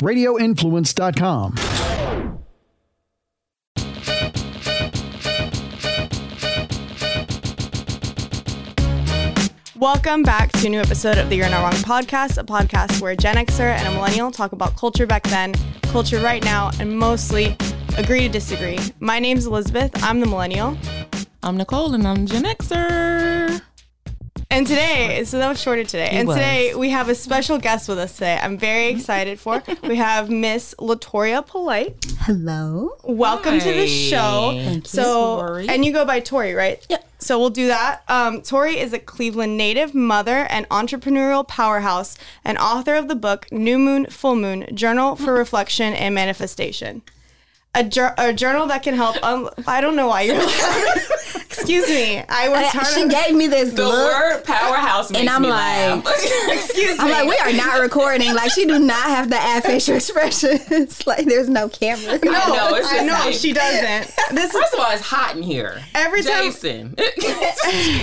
radioinfluence.com. Welcome back to a new episode of the You're Not Wrong podcast, a podcast where a Gen Xer and a millennial talk about culture back then, culture right now, and mostly agree to disagree. My name's Elizabeth. I'm the millennial. I'm Nicole and I'm Gen Xer. And today, so that was shorter today. and was. today we have a special guest with us today. I'm very excited for. we have Miss Latoria Polite. Hello. Welcome to the show. Thank you. So, Tori. and you go by Tori, right? Yep. So we'll do that. Um, Tori is a Cleveland native, mother, and entrepreneurial powerhouse, and author of the book New Moon, Full Moon: Journal for Reflection and Manifestation. A, jour- a journal that can help. Um, I don't know why you're. laughing. Excuse me. I was hard. She on- gave me this The look, word powerhouse makes I'm me like- laugh. Excuse me. I'm like, we are not recording. Like, she do not have to add facial expressions. like, there's no camera. no, I know, it's I know like- she doesn't. This is First of all, it's hot in here. Every time- Jason,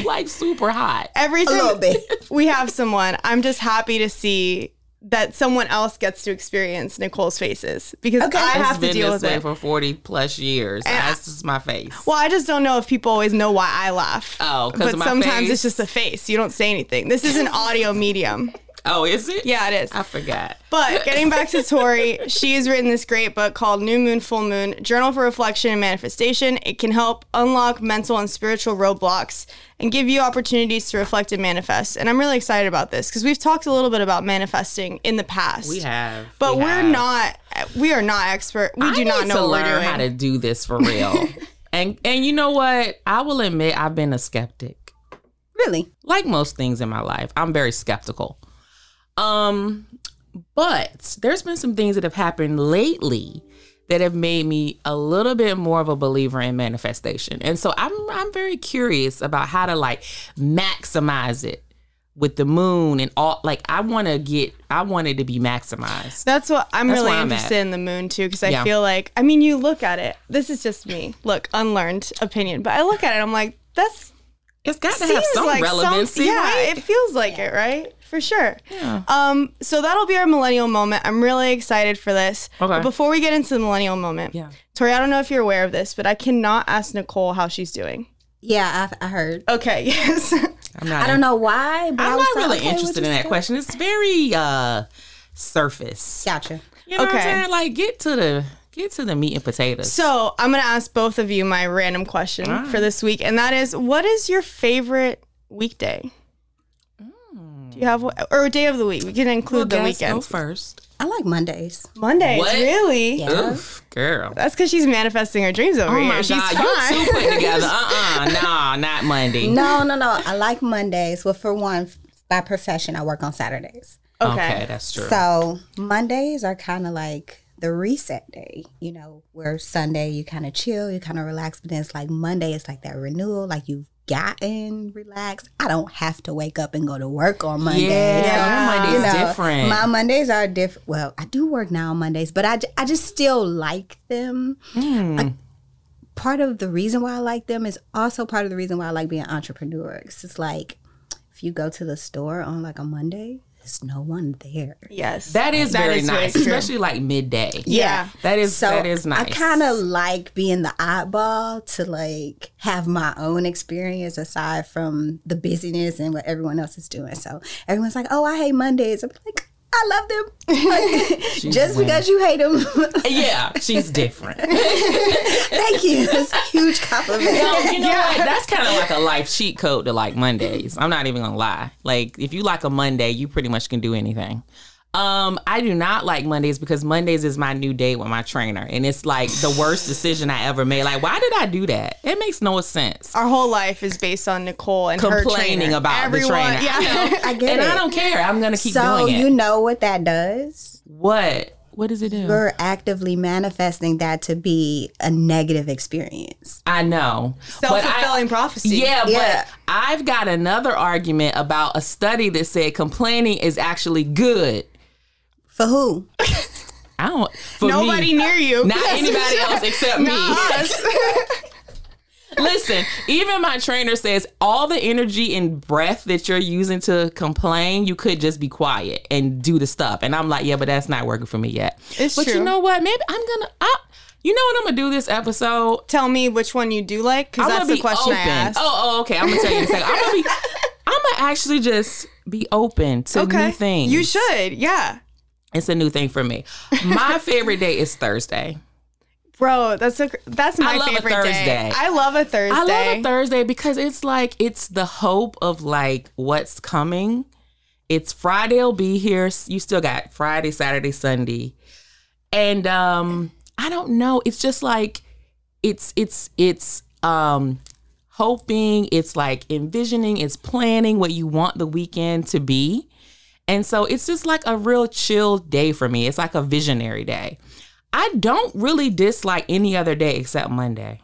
like super hot. every A time little bit. we have someone, I'm just happy to see that someone else gets to experience Nicole's faces because Okay. I It's have to deal with way it. for forty plus years. That's just my face. well, I just don't know if people always know why I laugh. Oh, 'cause but sometimes face? it's just a face. You don't say anything. This is an audio medium. Oh, is it? Yeah, it is. I forgot. But getting back to Tori, she has written this great book called New Moon, Full Moon Journal for Reflection and Manifestation. It can help unlock mental and spiritual roadblocks and give you opportunities to reflect and manifest. And I'm really excited about this because we've talked a little bit about manifesting in the past. We have, But we we are have. not, we are not expert. We I do not know to what learn we're doing. how to do this for real. and and you know what? I will admit I've been a skeptic. Really? like most things in my life, I'm very skeptical. Um, but there's been some things that have happened lately that have made me a little bit more of a believer in manifestation. And so I'm I'm very curious about how to like maximize it with the moon and all like I want to get I want it to be maximized. That's what I'm That's really I'm interested at. in the moon too, because I Yeah. feel like I mean, you look at it. This is just me. Look, unlearned opinion, but I look at it. I'm like, that's It's got to have some like relevancy, yeah, right? it feels like it, right? For sure. Yeah. Um, so that'll be our millennial moment. I'm really excited for this. Okay. But before we get into the millennial moment, Yeah. Tori, I don't know if you're aware of this, but I cannot ask Nicole how she's doing. Yeah, I, I heard. Okay, yes. I'm not I don't know why, but I I'm was not really okay, interested in that go. question. It's very uh surface. Gotcha. You know what I'm Okay. saying? Like get to the get to the meat and potatoes. so I'm gonna ask both of you my random question for this week, and that is, what is your favorite weekday? Do you have one- or day of the week? We can include the weekend. Go first. I like Mondays. Mondays, What? really? Yeah. Oof, girl. That's because she's manifesting her dreams over Oh here. my she's god, fine. you two put together. Uh uh nah, not Monday. No, no, no. I like Mondays. Well, for one, by profession, I work on Saturdays. okay. Okay, that's true. So Mondays are kind of like the reset day, you know, where Sunday you kind of chill, you kind of relax, but then it's like Monday, it's like that renewal, like you've gotten relaxed. I don't have to wake up and go to work on Monday. yeah, So, Monday's different. My Mondays are different. Well, I do work now on Mondays, but I, I just still like them. Hmm. Like, part of the reason why I like them is also part of the reason why I like being an entrepreneur. 'Cause It's like if you go to the store on like a Monday, there's no one there. Yes. that is That very is nice, true. especially like midday. yeah. That is So that is nice. I kind of like being the oddball to like have my own experience aside from the busyness and what everyone else is doing. So everyone's like, "Oh, I hate Mondays." I'm like, "I love them." Just winning. because you hate them, Yeah, she's different. thank you. It's a huge compliment. No, you know what? That's kind of like a life cheat code to like Mondays. I'm not even gonna lie. Like if you like a Monday, you pretty much can do anything. Um, I do not like Mondays because Mondays is my new day with my trainer, and it's like the worst decision I ever made. Like, why did I do that? It makes no sense. Our whole life is based on Nicole and her Complaining trainer. about the Everyone, trainer. Yeah. I get and it. I don't care. I'm gonna keep so doing it. So you know what that does? what? What does it do? You're actively manifesting that to be a negative experience. I know. But Self-fulfilling prophecy. Yeah, Yeah. but I've got another argument about a study that said complaining is actually good. For who? I don't. For Nobody me, near you. not anybody else except me. Us. Listen, even my trainer says all the energy and breath that you're using to complain, you could just be quiet and do the stuff. And I'm like, yeah, but that's not working for me yet. It's but you know what? Maybe I'm gonna. I, you know what I'm gonna do this episode? Tell me which one you do like, because I'm that's gonna the be question open. I asked. Oh, oh, okay. I'm gonna tell you in a second. I'm gonna be. I'm gonna actually just be open to okay. new things. You should, yeah. It's a new thing for me. My favorite day is Thursday. Bro, that's a that's my I love a favorite Thursday. day. I love a Thursday. I love a Thursday because it's like it's the hope of like what's coming. It's Friday will be here. You still got Friday, Saturday, Sunday. And um I don't know, it's just like it's it's it's um hoping, it's like envisioning, it's planning what you want the weekend to be. And so it's just like a real chill day for me. It's like a visionary day. I don't really dislike any other day except Monday.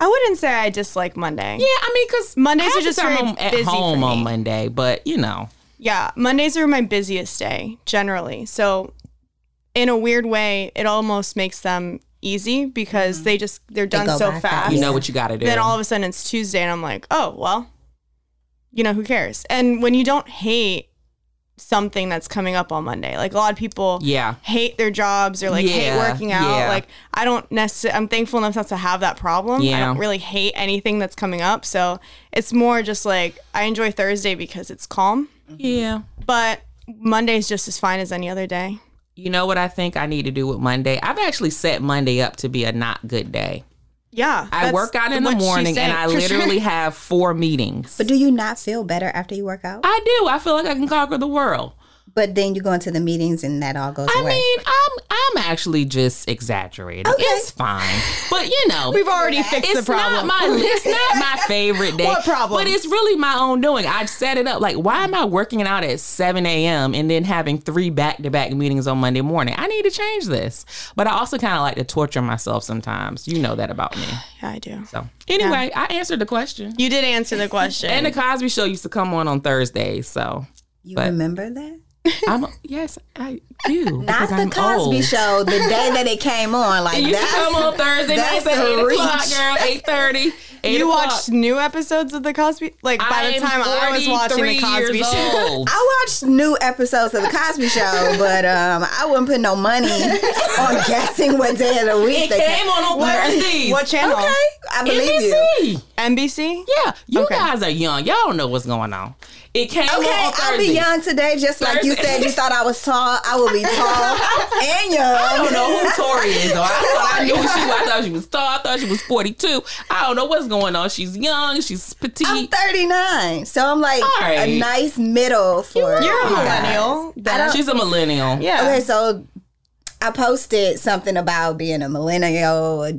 I wouldn't say I dislike Monday. Yeah, I mean, because Mondays are just very I'm at busy for home on. Monday, but you know, Yeah, Mondays are my busiest day generally. So, in a weird way, it almost makes them easy because they just they're done go so fast. fast. Mm-hmm. you know what you got to do. Then all of a sudden it's Tuesday, and I'm like, oh well, you know who cares? And when you don't hate something that's coming up on Monday, like a lot of people, yeah, hate their jobs or like hate working out. yeah. Like I don't necessarily I'm thankful enough not to have that problem. I don't really hate anything that's coming up. So it's more just like I enjoy Thursday because it's calm. yeah. But Monday's just as fine as any other day. You know what I think I need to do with Monday? I've actually set Monday up to be a not good day. Yeah. I work out in the morning and I for sure. literally have four meetings. But do you not feel better after you work out? I do. I feel like I can conquer the world. But then you go into the meetings and that all goes I away. mean, I'm I'm actually just exaggerating. Okay. It's fine, but you know, We've already fixed it's the problem. not my it's not my favorite day. What problem? But it's really my own doing. I've set it up like, why am I working out at seven a.m. and then having three back to back meetings on Monday morning? I need to change this. But I also kind of like to torture myself sometimes. You know that about me. yeah, I do. So anyway, I answered the question. You did answer the question. And the Cosby Show used to come on on Thursdays, so you but- remember that? I'm yes, I do. Not the I'm Cosby old. Show, the day that it came on. Like It used to that's come on Thursday nights that's at a 8 o'clock, girl. 8.30. 8 you o'clock. watched new episodes of the Cosby like by I the time I was watching the Cosby show. I watched new episodes of the Cosby Show, but um, I wouldn't put no money on guessing what day of the week It they came on on Thursdays. What channel? Okay, I believe you. NBC. NBC? Yeah, you Okay. guys are young. Y'all don't know what's going on. It came Okay, on on I'll be young today, just like you said. You thought I was tall. I will be tall and young. I don't know who Tori is though. I thought I knew who she was. I thought she was tall. I thought she was 42. I don't know what's going on. She's young. She's petite. I'm 39, so I'm like All right. a nice middle for. You're a millennial. I don't- She's a millennial. Yeah. Okay, so I posted something about being a millennial, a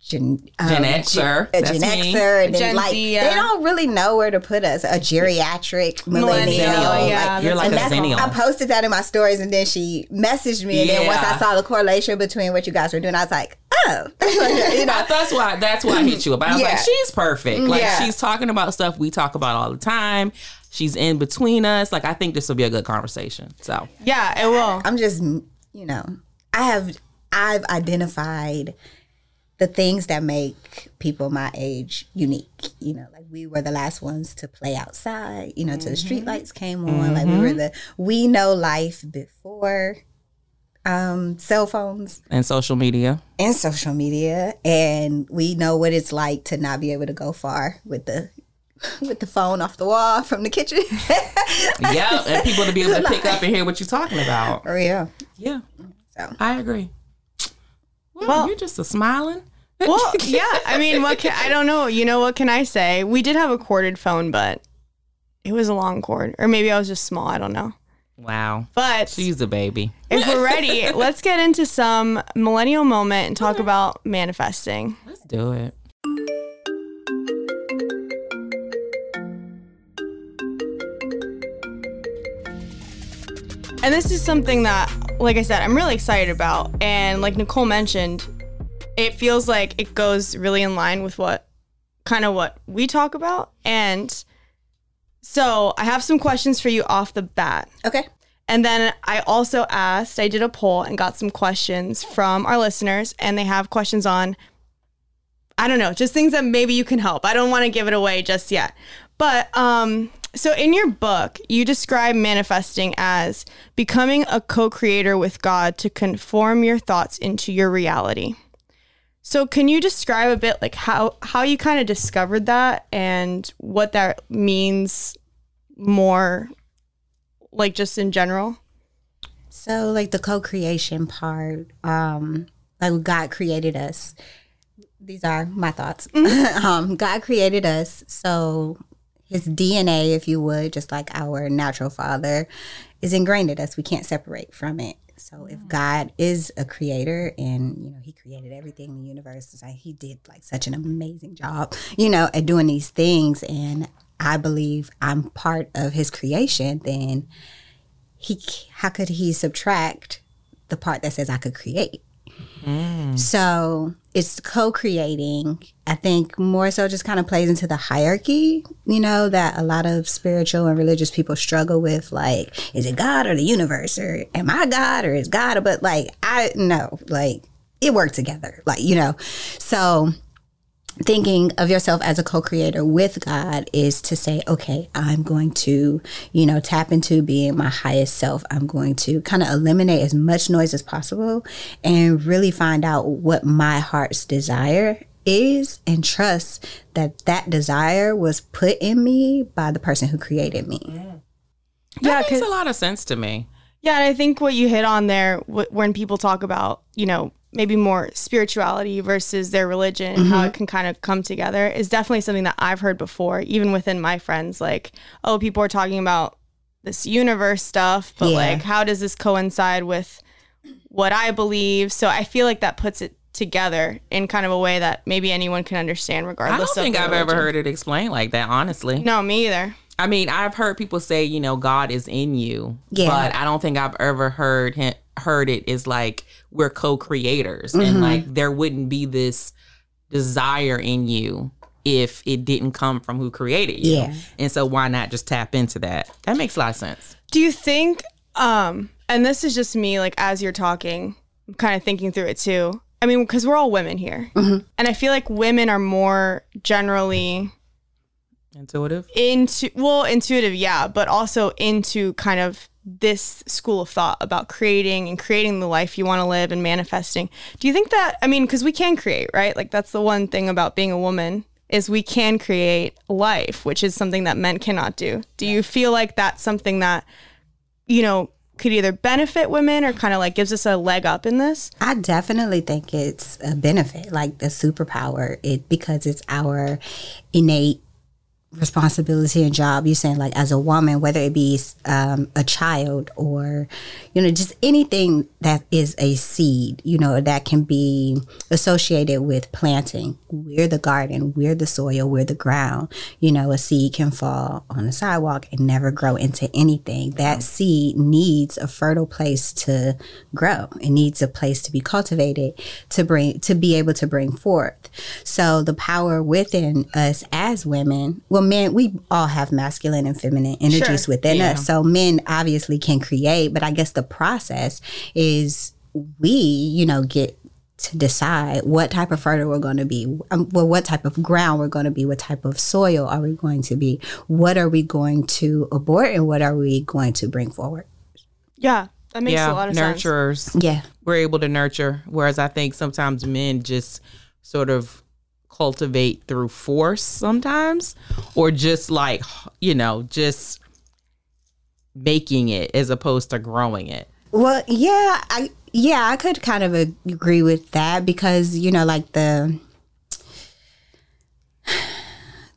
gen, um, Gen Xer. a Gen me. Xer, and Gen like Z, yeah. they don't really know where to put us. A geriatric millennial. Millennial, yeah, like, You're like and a that's- I posted that in my stories, and then she messaged me, and then once I saw the correlation between what you guys were doing, I was like, oh, that's you know. that's why that's why I hit you up. I was Yeah. like, she's perfect. Like Yeah. she's talking about stuff we talk about all the time. She's in between us. Like I think this will be a good conversation. So Yeah, it will. I'm just, you know, I have, I've identified the things that make people my age unique. You know, like we were the last ones to play outside, you know, till the streetlights came on. Like we were the, we know life before um, cell phones and social media. and social media. And we know what it's like to not be able to go far with the, with the phone off the wall from the kitchen. yeah, and people to be able to pick up and hear what you're talking about. Oh yeah, Yeah, So. I agree. Well, Well- you're just a smiling. Well, yeah. I mean, what can I don't know. You know what can I say? We did have a corded phone, but it was a long cord, or maybe I was just small. I don't know. Wow, But she's a baby. if we're ready, let's get into some millennial moment and talk about manifesting. Let's do it. And this is something that, like I said, I'm really excited about. And like Nicole mentioned, it feels like it goes really in line with what kind of what we talk about. And so I have some questions for you off the bat. Okay. And then I also asked, I did a poll and got some questions from our listeners, and they have questions on I don't know, just things that maybe you can help. I don't want to give it away just yet. But um so in your book, you describe manifesting as becoming a co-creator with God to conform your thoughts into your reality. So can you describe a bit like how how you kind of discovered that and what that means more like just in general? So like the co-creation part, um, like God created us. These are my thoughts. um, God created us, so His DNA, if you would, just like our natural Father, is ingrained in us. We can't separate from it. So if mm. God is a creator and you know He created everything in the universe, it's like He did like such an amazing job, you know, at doing these things, and I believe I'm part of His creation. Then he how could he subtract the part that says I could create? Mm. So it's co-creating. I think more so just kind of plays into the hierarchy, you know, that a lot of spiritual and religious people struggle with. Like, is it God or the universe, or am I God or is God? But like, I know, like it worked together, like you know. So thinking of yourself as a co-creator with God is to say, okay, I'm going to, you know, tap into being my highest self. I'm going to kind of eliminate as much noise as possible and really find out what my heart's desire is and trust that that desire was put in me by the person who created me. That Yeah, makes a lot of sense to me. Yeah, and I think what you hit on there wh- when people talk about, you know, maybe more spirituality versus their religion and how it mm-hmm. can kind of come together is definitely something that I've heard before, even within my friends. Like, oh, people are talking about this universe stuff, but Yeah. like, how does this coincide with what I believe? So I feel like that puts it together in kind of a way that maybe anyone can understand regardless of I don't of think I've ever heard it explained like that, honestly. No, me either. I mean, I've heard people say, you know, God is in you. Yeah. But I don't think I've ever heard him, heard it is like we're co-creators Mm-hmm. and like there wouldn't be this desire in you if it didn't come from who created you. Yeah. And so why not just tap into that? That makes a lot of sense. Do you think um and this is just me like as you're talking, I'm kind of thinking through it too. I mean, because we're all women here. And I feel like women are more generally Intuitive. into well, intuitive, yeah, but also into kind of this school of thought about creating and creating the life you want to live and manifesting. Do you think that I mean, cuz we can create, right? Like that's the one thing about being a woman is we can create life, which is something that men cannot do. Do you feel like that's something that you know, could either benefit women or kind of like gives us a leg up in this? I definitely think it's a benefit, like the superpower, it because it's our innate responsibility and job. You're saying like as a woman, whether it be um, a child or you know just anything that is a seed, you know that can be associated with planting. We're the garden, we're the soil, we're the ground. You know, a seed can fall on the sidewalk and never grow into anything. That seed needs a fertile place to grow. It needs a place to be cultivated to bring to be able to bring forth. So the power within us as women, well, men, we all have masculine and feminine energies Sure. within Yeah. us. So men obviously can create, but I guess the process is we, you know, get to decide what type of fertile we're going to be, um, well, what type of ground we're going to be, what type of soil are we going to be, what are we going to abort, and what are we going to bring forward. Yeah, that makes yeah. a lot of sense. Nurturers. Yeah. we're able to nurture whereas i think sometimes men just sort of cultivate through force sometimes or just like you know just making it as opposed to growing it Well, yeah, I yeah, I could kind of agree with that because you know, like the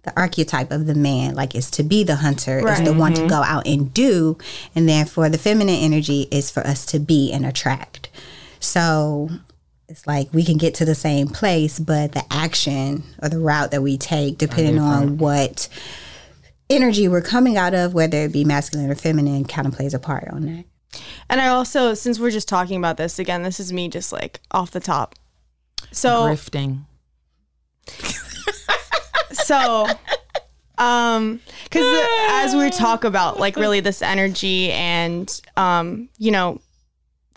the archetype of the man, like is to be the hunter, is Right. the one to go out and do, and then for the feminine energy is for us to be and attract. So it's like we can get to the same place, but the action or the route that we take, depending on what energy we're coming out of, whether it be masculine or feminine, kind of plays a part on that. And I also, since we're just talking about this again, this is me just like off the top. So, grifting so, um, because as we talk about like really this energy and um, you know,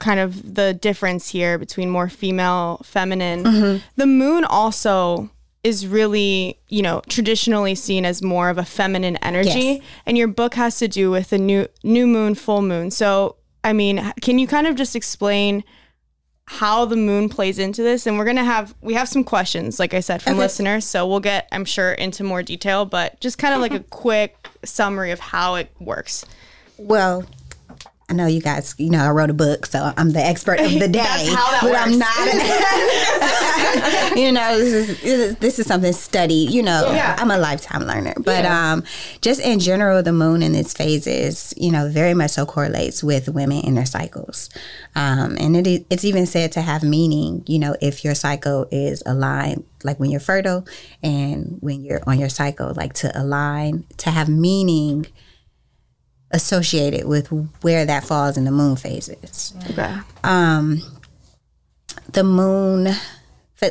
kind of the difference here between more female, feminine, mm-hmm. the moon also is really, you know, traditionally seen as more of a feminine energy, Yes. and your book has to do with the new new moon, full moon. So, I mean, can you kind of just explain how the moon plays into this? And we're gonna have we have some questions, like I said, from listeners. So we'll get, I'm sure, into more detail, but just kind of like a quick summary of how it works. Well, I know you guys, you know, I wrote a book, so I'm the expert of the day. That's how that but works. I'm not. you know, this is, this is this is something studied. You know, Yeah. I'm a lifetime learner. But um, just in general, the moon and its phases, you know, very much so correlates with women in their cycles. Um, and it, it's even said to have meaning. You know, if your cycle is aligned, like when you're fertile, and when you're on your cycle, like to align, to have meaning associated with where that falls in the moon phases. Okay. Um, the moon,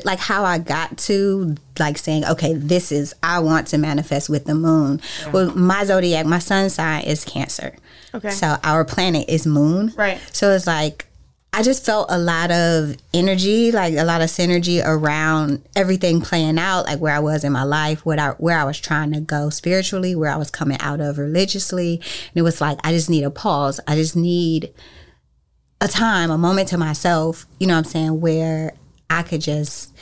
like how I got to like saying, okay, this is I want to manifest with the moon. Well, my zodiac, my sun sign is Cancer. Okay. So our planet is Moon. Right. So it's like I just felt a lot of energy, like a lot of synergy around everything playing out, like where I was in my life, what I where I was trying to go spiritually, where I was coming out of religiously. And it was like I just need a pause. I just need a time, a moment to myself, you know what I'm saying, where I could just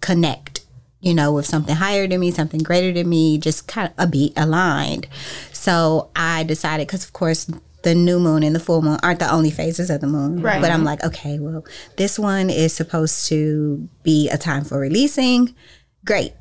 connect, you know, with something higher than me, something greater than me, just kind of a beat aligned. So I decided, because of course, the new moon and the full moon aren't the only phases of the moon. Right. But I'm like, okay, well, this one is supposed to be a time for releasing. Great.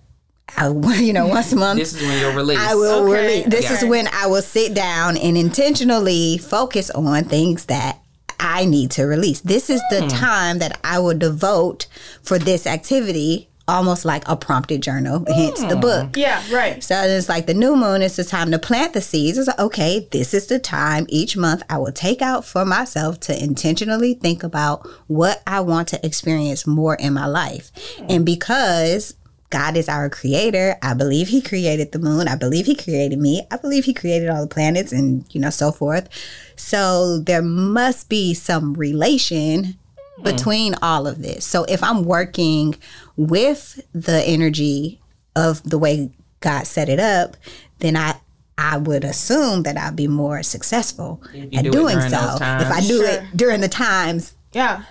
I, you know, once a month. This is when you're released. I will Okay. release. This is Okay. when I will sit down and intentionally focus on things that I need to release. This is the hmm. time that I will devote for this activity, almost like a prompted journal, hence the book. Mm. Yeah. Right. So it's like the new moon is the time to plant the seeds. It's like, okay, this is the time each month I will take out for myself to intentionally think about what I want to experience more in my life. Hmm. And because God is our creator, I believe he created the moon. I believe he created me. I believe he created all the planets and, you know, so forth. So there must be some relation between all of this. So if I'm working with the energy of the way God set it up, then I I would assume that I'd be more successful at do doing so. If I times. do Sure. it during the times Yeah.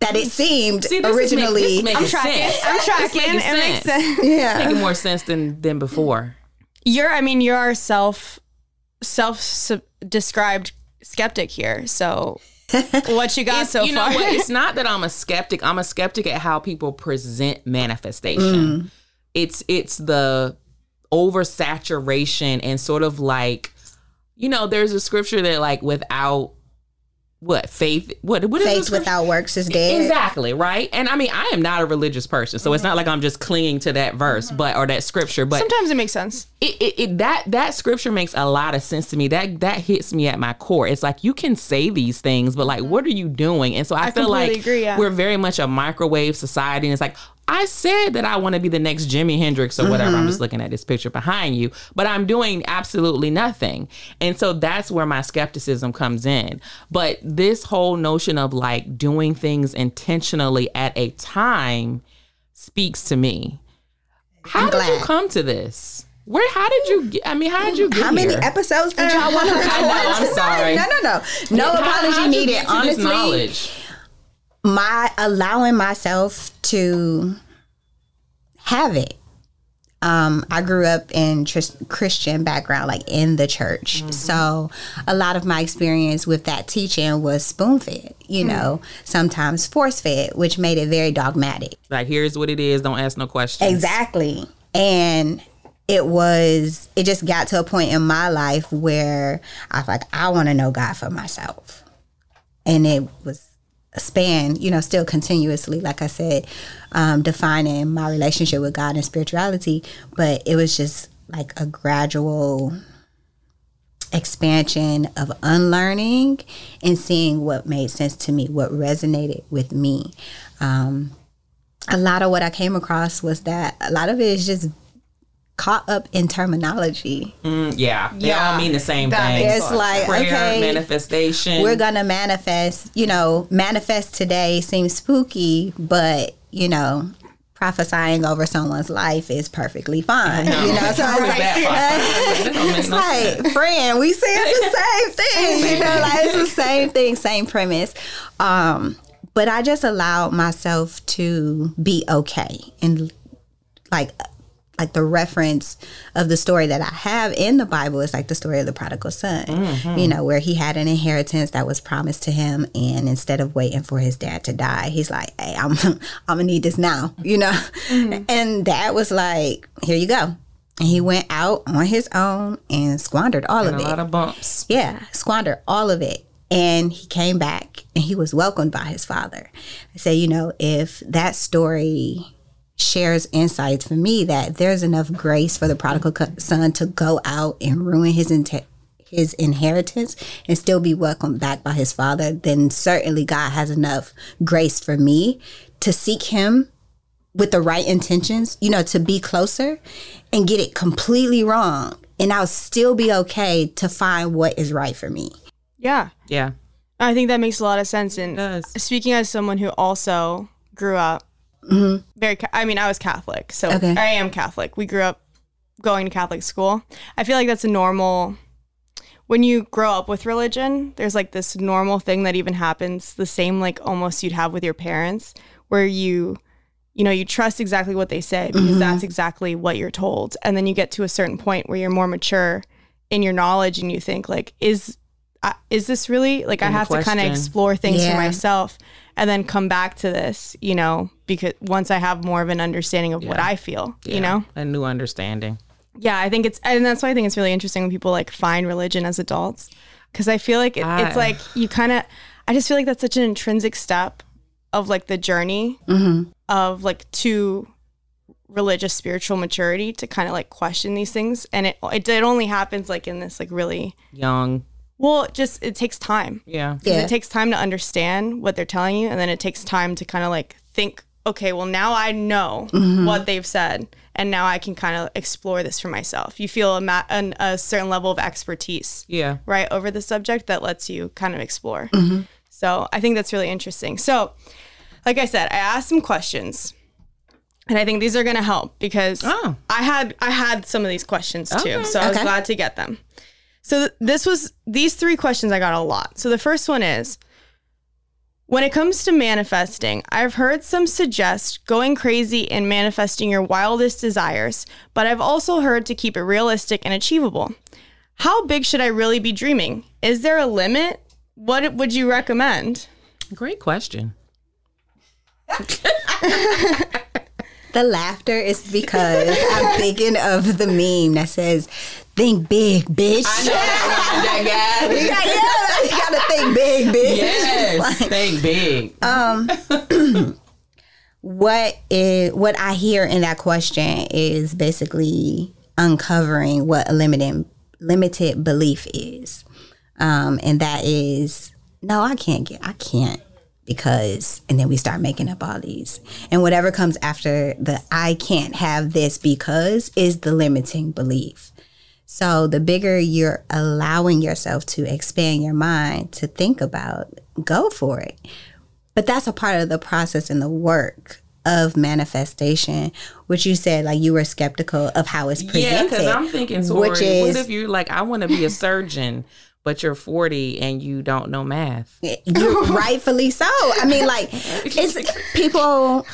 that it seemed See, this is make- originally. this is I'm tracking. sense. I'm tracking. It makes sense. yeah. making more sense than than before. You're, I mean, you're our self, self described skeptic here. So, what you got It's- so you far? know what? It's not that I'm a skeptic. I'm a skeptic at how people present manifestation. Mm. It's it's the oversaturation and sort of like, you know, there's a scripture that like without what faith what what is the Faith without works is dead. Exactly, right? And I mean, I am not a religious person, so it's not like I'm just clinging to that verse, mm-hmm. but or that scripture, but Sometimes it makes sense. it, it, it that that scripture makes a lot of sense to me. That that hits me at my core. It's like you can say these things, but like, what are you doing? And so I, feel like agree, yeah. we're very much a microwave society. And it's like I said that I want to be the next Jimi Hendrix or whatever. I'm just mm-hmm. looking at this picture behind you, but I'm doing absolutely nothing. And so that's where my skepticism comes in. But this whole notion of like doing things intentionally at a time speaks to me. How did you come to this? Where? How did you get? I mean, how did you get How many here? episodes did y'all want to record? I know, I'm sorry. No, no, no. No How- apology needed. get to this Honestly? My allowing myself to have it. Um, I grew up in tris- Christian background, like in the church. So a lot of my experience with that teaching was spoon fed, you know, sometimes force fed, which made it very dogmatic. Like, here's what it is. Don't ask no questions. Exactly. And it was, it just got to a point in my life where I was like, I want to know God for myself. And it was span, you know, still continuously, like I said, um, defining my relationship with God and spirituality. But it was just like a gradual expansion of unlearning and seeing what made sense to me, what resonated with me. Um, a lot of what I came across was that a lot of it is just caught up in terminology. Mm, yeah, they Yeah, all mean the same that thing. It's like, Prayer, okay, manifestation. we're gonna manifest, you know, manifest today seems spooky, but you know, prophesying over someone's life is perfectly fine. You know, so Who is it's like, prophet? That don't make it's like, friend, we said the same thing. You know, like it's the same thing, same premise. Um, but I just allowed myself to be okay and like like the reference of the story that I have in the Bible is like the story of the prodigal son, mm-hmm. you know, where he had an inheritance that was promised to him, and instead of waiting for his dad to die, he's like, "Hey, I'm I'm gonna need this now," you know, mm-hmm. and dad was like, "Here you go," and he went out on his own and squandered all And of a it. lot of bumps. Yeah, squandered all of it. And he came back and he was welcomed by his father. I say, you know, if that story shares insights for me that there's enough grace for the prodigal son to go out and ruin his inte- his inheritance and still be welcomed back by his father, then certainly God has enough grace for me to seek him with the right intentions, you know, to be closer and get it completely wrong. And I'll still be okay to find what is right for me. Yeah. Yeah. I think that makes a lot of sense. And speaking as someone who also grew up Mm-hmm. very, I mean, I was Catholic, so Okay. I am Catholic. We grew up going to Catholic school. I feel like that's a normal. When you grow up with religion, there's like this normal thing that even happens, the same like almost you'd have with your parents, where you, you know, you trust exactly what they say because mm-hmm. that's exactly what you're told, and then you get to a certain point where you're more mature in your knowledge, and you think like, is I, is this really like I And the have to kind of explore things Yeah. for myself and then come back to this, you know, because once I have more of an understanding of what I feel, Yeah. you know? A new understanding. Yeah, I think it's, and that's why I think it's really interesting when people like find religion as adults. Cause I feel like it, Ah. it's like you kind of, I just feel like that's such an intrinsic step of like the journey of like to religious spiritual maturity to kind of like question these things. And it, it, it only happens like in this like really, Young. Well, just, it takes time. Yeah. 'Cause Yeah. It takes time to understand what they're telling you, and then it takes time to kind of like think, okay, well, now I know mm-hmm. what they've said, and now I can kind of explore this for myself. You feel a, ma- an, a certain level of expertise, Yeah. right, over the subject that lets you kind of explore. Mm-hmm. So I think that's really interesting. So, like I said, I asked some questions. And I think these are going to help because Oh. I had I had some of these questions too. Okay. So I was Okay. glad to get them. So th- this was these three questions I got a lot. So the first one is when it comes to manifesting, I've heard some suggest going crazy and manifesting your wildest desires, but I've also heard to keep it realistic and achievable. How big should I really be dreaming? Is there a limit? What would you recommend? Great question. The laughter is because I'm thinking of the meme that says, think big, bitch. that got, yeah, you gotta think big, bitch. Yes. Think big. Um, what is what I hear in that question is basically uncovering what a limited limited belief is, um, and that is no, I can't get, I can't because, and then we start making up all these, and whatever comes after the I can't have this because is the limiting belief. So the bigger you're allowing yourself to expand your mind to think about, go for it. But that's a part of the process and the work of manifestation, which you said like you were skeptical of how it's Yeah, presented. because I'm thinking, Tori, which is what if you're like, I want to be a surgeon, but you're 40 and you don't know math? you're rightfully so. I mean, like it's people.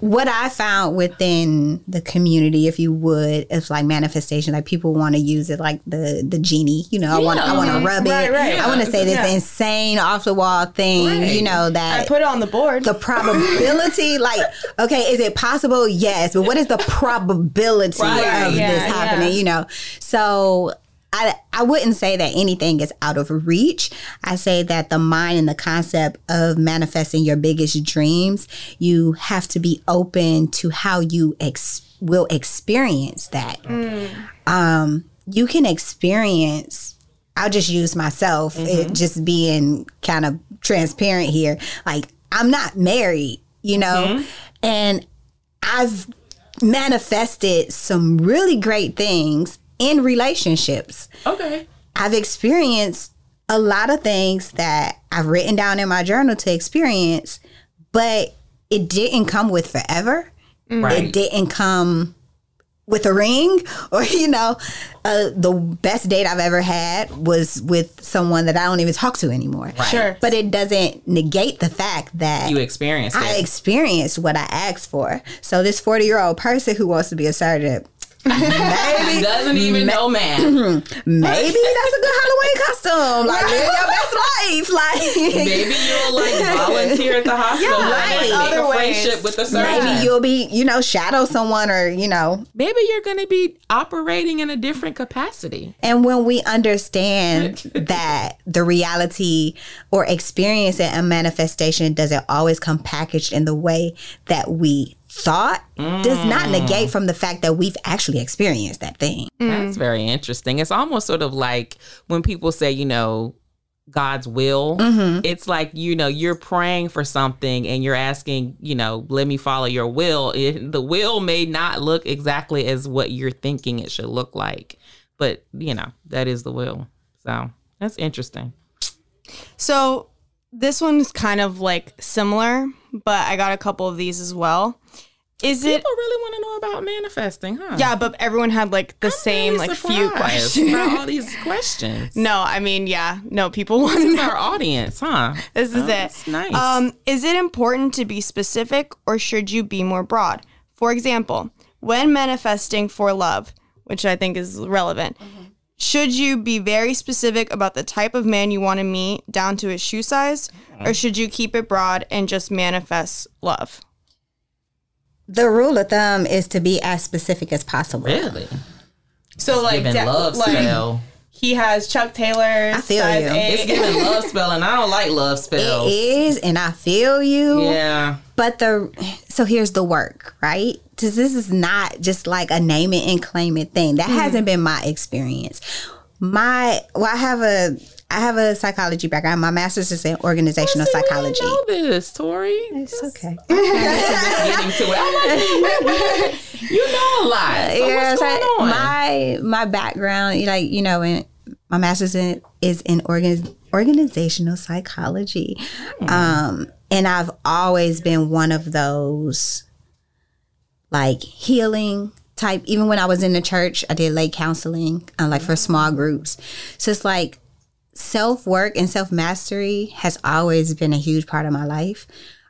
What I found within the community, if you would, is like manifestation. Like people want to use it like the the genie. You know, I want I want to rub it. Right, right. I want to say this Yeah. insane off the wall thing. You know that I put it on the board. the probability like okay is it possible yes but what is the probability Right, of yeah, this happening yeah. you know so I, I wouldn't say that anything is out of reach. I say that the mind and the concept of manifesting your biggest dreams, you have to be open to how you ex- will experience that. Mm. Um, you can experience I'll just use myself, it mm-hmm. just being kind of transparent here. Like, I'm not married, you know, mm-hmm. and I've manifested some really great things in relationships. Okay. I've experienced a lot of things that I've written down in my journal to experience, but it didn't come with forever. Right. It didn't come with a ring or you know uh, the best date i've ever had was with someone that i don't even talk to anymore Right. Sure. but it doesn't negate the fact that You experienced I it. experienced what I asked for. So this 40 year old person who wants to be a surgeon, maybe, Doesn't even know math. maybe that's a good Halloween costume. Like live your best life. Like Maybe you'll like volunteer at the hospital Yeah, and right. make Other a ways. friendship with the surgeon. maybe you'll be, you know, shadow someone or, you know. Maybe you're going to be operating in a different capacity. And when we understand that the reality or experience it a manifestation doesn't always come packaged in the way that we thought does not mm. negate from the fact that we've actually experienced that thing. Mm. That's very interesting. It's almost sort of like when people say, you know, God's will. Mm-hmm. It's like, you know, you're praying for something and you're asking, you know, let me follow your will. It, the will may not look exactly as what you're thinking it should look like, but, you know, that is the will. So that's interesting. So this one's kind of like similar, but I got a couple of these as well. Is it? People really want to know about manifesting, huh? Yeah, but everyone had like the I'm same really like few questions. about all these questions. no, I mean, yeah, no, people want This to is know. our audience, huh? This is Oh, it. that's nice. Um, is it important to be specific or should you be more broad? For example, when manifesting for love, which I think is relevant, should you be very specific about the type of man you want to meet down to his shoe size, or should you keep it broad and just manifest love? The rule of thumb is to be as specific as possible. really? So like, Giving da- love like, spell. he has Chuck Taylor's I feel size you. eight. It's giving love spell, and I don't like love It spells. is, and I feel you. Yeah. But the so here's the work, right? This this is not just like a name it and claim it thing. That hmm. hasn't been my experience. My well, I have a I have a psychology background. My master's is in organizational See, we psychology. didn't know this, Tori. It's okay. Just getting to it. Like, you know a lot. So yeah, what's so going on? my my background, like you know, in, my master's in, is in organ, organizational psychology, um, and I've always been one of those like healing type. Even when I was in the church, I did lay counseling, uh, like for small groups. So it's like self work and self mastery has always been a huge part of my life.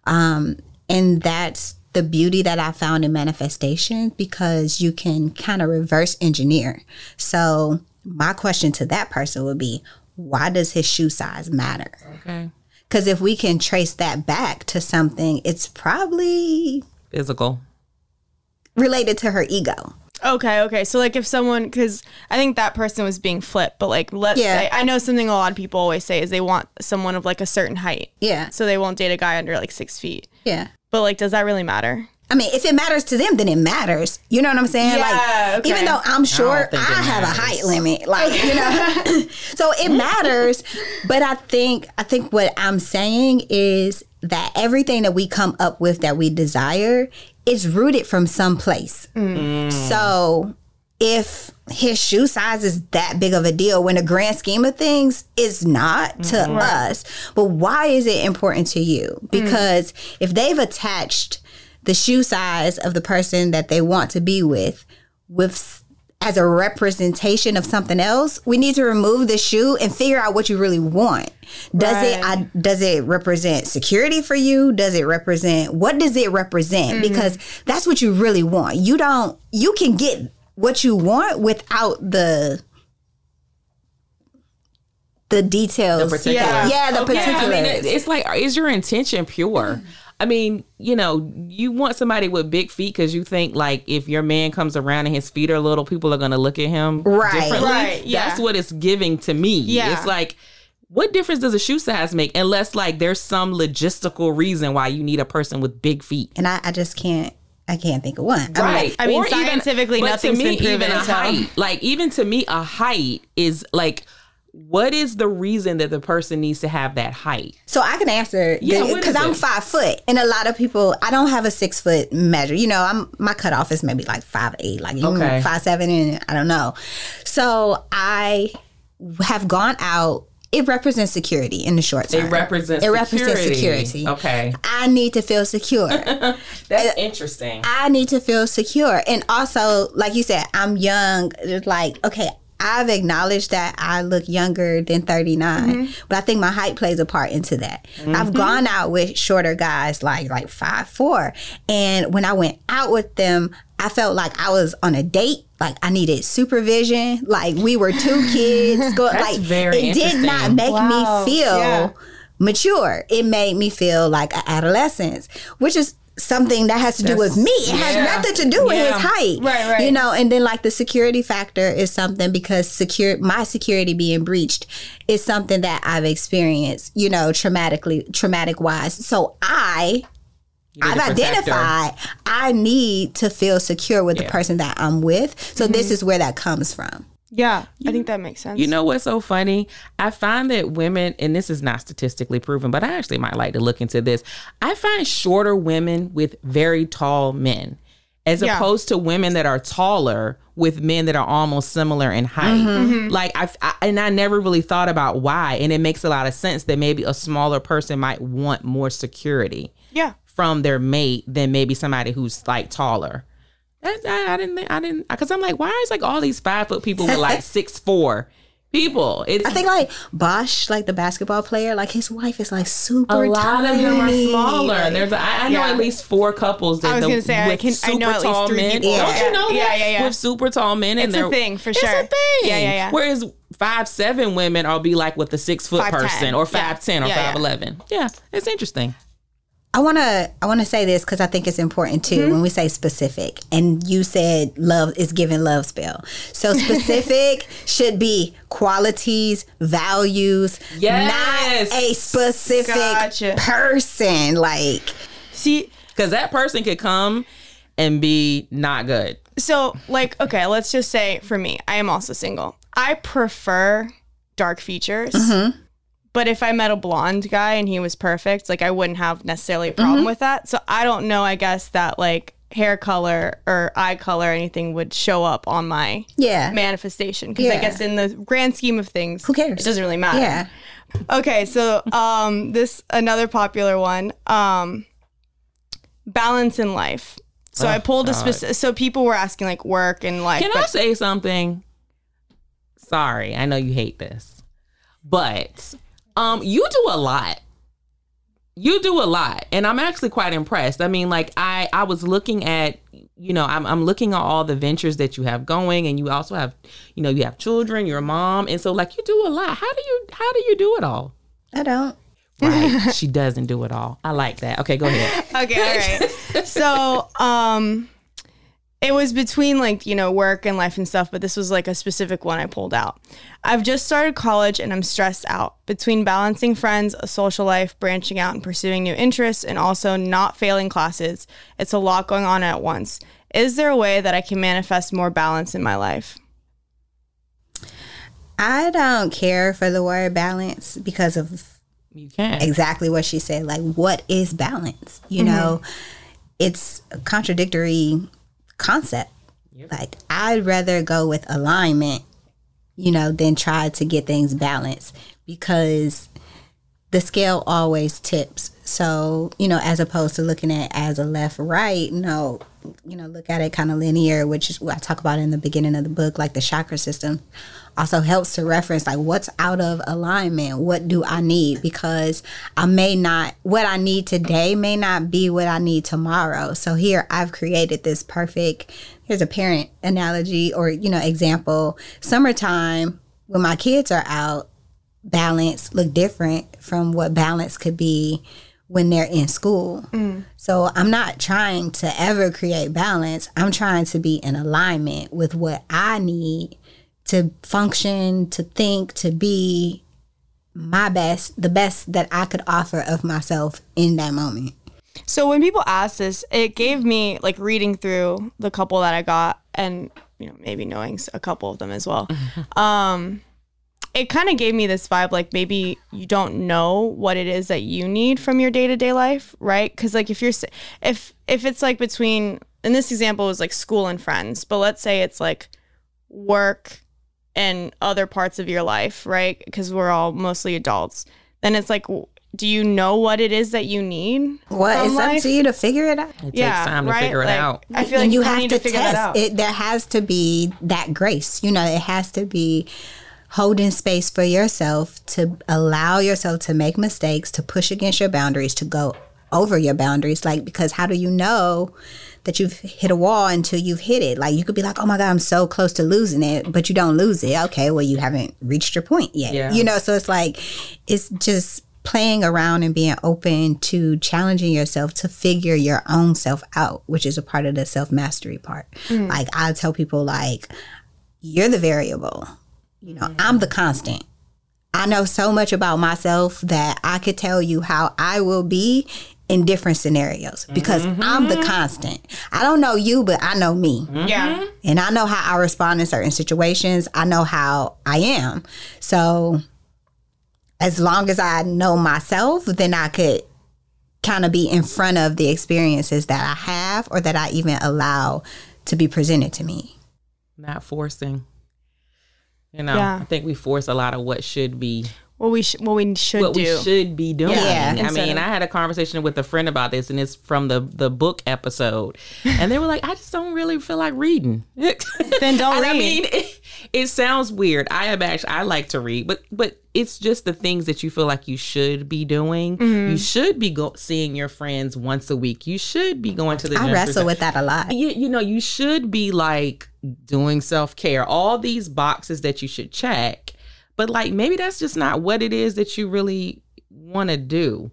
Um, and that's the beauty that I found in manifestation because you can kind of reverse engineer. So, my question to that person would be why does his shoe size matter? okay. Because if we can trace that back to something, it's probably Physical. related to her ego. Okay, okay. So like if someone because I think that person was being flipped, but like let's Yeah. say I know something a lot of people always say is they want someone of like a certain height. Yeah. So they won't date a guy under like six feet. Yeah. But like does that really matter? I mean, if it matters to them, then it matters. You know what I'm saying? Yeah, like, okay. even though I'm sure think I, it have a height limit, like you know, so it matters. But I think I think what I'm saying is that everything that we come up with that we desire is rooted from some place. Mm. So if his shoe size is that big of a deal when the grand scheme of things is not to mm-hmm. us but why is it important to you? Mm. Because if they've attached the shoe size of the person that they want to be with with as a representation of something else we need to remove the shoe and figure out what you really want does it I, does it represent security for you does it represent what does it represent mm-hmm. because that's what you really want you don't you can get what you want without the the details The. Yeah. yeah the Okay. Yeah, I particulars mean, it's like, is your intention pure? I mean, you know, you want somebody with big feet because you think like if your man comes around and his feet are little, people are going to look at him Right. differently. Right, yeah. That's what it's giving to me. Yeah. It's like, what difference does a shoe size make unless like there's some logistical reason why you need a person with big feet? and I, I just can't i can't think of one Right. I mean, Or even- scientifically, to nothing's been proven even a height. Like even to me, a height is like, what is the reason that the person needs to have that height? So I can answer Yeah, because is I'm it? five foot, and a lot of people I don't have a six foot measure. You know, I'm my cutoff is maybe like five eight, like Okay. five seven, and I don't know. So I have gone out it represents security in the short term. It represents it represents security. security. Okay. I need to feel secure. That's uh, interesting. I need to feel secure. And also, like you said, I'm young. Like, okay, I've acknowledged that I look younger than 39, mm-hmm. but I think my height plays a part into that. I've mm-hmm. gone out with shorter guys like like five four, and when I went out with them, I felt like I was on a date. Like I needed supervision. Like we were two kids. Go, That's like it did not make Wow. me feel Yeah. mature. It made me feel like an adolescence, which is something that has to do with me. It has yeah. nothing to do with Yeah. his height. Right, right. You know, and then like the security factor is something because secure my security being breached is something that I've experienced, you know, traumatically traumatic wise. So I I've identified I need to feel secure with Yeah. the person that I'm with. So Mm-hmm. this is where that comes from. Yeah, I think that makes sense. You know what's so funny? I find that women, and this is not statistically proven, but I actually might like to look into this. I find shorter women with very tall men, as Yeah. opposed to women that are taller with men that are almost similar in height. Mm-hmm. Like I, I, and I never really thought about why, and it makes a lot of sense that maybe a smaller person might want more security yeah. from their mate than maybe somebody who's like taller. That, I, I didn't think I didn't because I'm like, why is like all these five foot people with like six four people? It's I think like Bosh, like the basketball player, like his wife is like super a lot of them are tiny. smaller. Like, There's a, I, I know Yeah. at least four couples that I was the- gonna say, I with can- I super know at least tall three men. people. Don't Yeah. you know that? Yeah, yeah, yeah. With super tall men, and It's a thing, for sure. it's a thing. Yeah, yeah, yeah. Whereas five seven women are be like with the six foot 5'10". person or Yeah. five ten or Yeah, yeah. five eleven. Yeah, it's interesting. I want to I want to say this because I think it's important too Mm-hmm. when we say specific. And you said love is giving love spell. So specific should be qualities, values, Yes. not a specific Gotcha. person. Like See, Because that person could come and be not good. so like, okay, let's just say for me, I am also single. I prefer dark features. But if I met a blonde guy and he was perfect, like I wouldn't have necessarily a problem with that. So I don't know, I guess that like hair color or eye color or anything would show up on my yeah, manifestation because I guess in the grand scheme of things, Who cares? It doesn't really matter. yeah. Okay, so um, this another popular one, um, balance in life. So I Oh, pulled a specific. So people were asking like work and life. Can I say something? Sorry, I know you hate this, but um, you do a lot. You do a lot, and I'm actually quite impressed. I mean, like I I was looking at you know I'm I'm looking at all the ventures that you have going, and you also have you know you have children, you're a mom, and so like you do a lot. How do you how do you do it all? I don't. Right, she doesn't do it all. I like that. Okay, go ahead. okay, all right. so um, it was between like you know work and life and stuff, but this was like a specific one I pulled out. I've just started college and I'm stressed out between balancing friends, a social life, branching out and pursuing new interests, and also not failing classes. It's a lot going on at once. Is there a way that I can manifest more balance in my life? I don't care for the word balance because of You can. exactly what she said. Like, what is balance? You mm-hmm. know, it's contradictory concept. Like, I'd rather go with alignment, you know, than try to get things balanced because the scale always tips. So, you know, as opposed to looking at it as a left right, no, you know, look at it kind of linear, which is what I talk about in the beginning of the book, like the chakra system also helps to reference like what's out of alignment? What do i need? Because i may not what i need today may not be what i need tomorrow. So here i've created this perfect here's a parent analogy or you know example. Summertime when my kids are out balance look different from what balance could be when they're in school. Mm. So I'm not trying to ever create balance. I'm trying to be in alignment with what I need to function, to think, to be my best, the best that I could offer of myself in that moment. So when people ask this, it gave me like reading through the couple that I got and you know maybe knowing a couple of them as well. um it kind of gave me this vibe like maybe you don't know what it is that you need from your day-to-day life, right? Cuz like if you're if if it's like between in this example it was like school and friends, but let's say it's like work in other parts of your life, right? Because we're all mostly adults. Then it's like, do you know what it is that you need? Well, from it's life? up to you to figure it out. It Yeah, takes time to right? figure it Like, out. I feel like and you, you have need to, to, figure that test out. it. There has to be that grace. You know, it has to be holding space for yourself to allow yourself to make mistakes, to push against your boundaries, to go over your boundaries. Like, because how do you know that you've hit a wall until you've hit it? Like, you could be like, oh my God, I'm so close to losing it, but you don't lose it. Okay, well, you haven't reached your point yet. Yeah. You know, so it's like, it's just playing around and being open to challenging yourself to figure your own self out, which is a part of the self mastery part. Mm. Like I tell people like you're the variable. You know, I'm the constant. I know so much about myself that I could tell you how I will be in different scenarios because mm-hmm. I'm the constant. I don't know you, but I know me. Mm-hmm. yeah. And I know how I respond in certain situations. I know how I am. So as long as I know myself, then I could kind of be in front of the experiences that I have or that I even allow to be presented to me. Not forcing. You know, Yeah. I think we force a lot of what should be What we sh- what we should what do. we should be doing. Yeah. I mean, of- I had a conversation with a friend about this, and it's from the the book episode, and they were like, "I just don't really feel like reading." Then don't And I mean, it, it sounds weird. I am actually I like to read, but but it's just the things that you feel like you should be doing. Mm-hmm. You should be go- seeing your friends once a week. You should be going to the. I wrestle with that a lot. you, you know, you should be like doing self care, all these boxes that you should check. But like maybe that's just not what it is that you really want to do.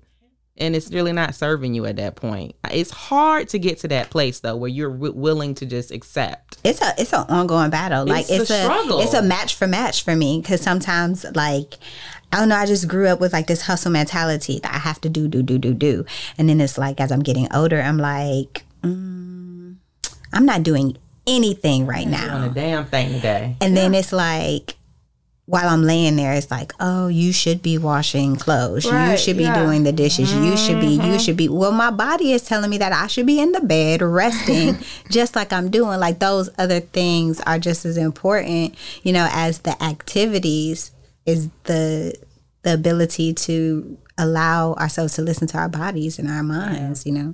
And it's really not serving you at that point. It's hard to get to that place though where you're w- willing to just accept. It's a it's an ongoing battle. Like It's it's, a a, struggle. it's a match for match for me because sometimes like I don't know. I just grew up with like this hustle mentality that I have to do do do do do, and then it's like as I'm getting older, I'm like, mm, I'm not doing anything right now. On a damn thing today. And then it's like, while I'm laying there, it's like, oh, you should be washing clothes. you should be yeah. doing the dishes. You should be, you mm-hmm. should be. Well, my body is telling me that I should be in the bed resting, just like I'm doing. Like those other things are just as important, you know, as the activities is the the ability to allow ourselves to listen to our bodies and our minds, you know.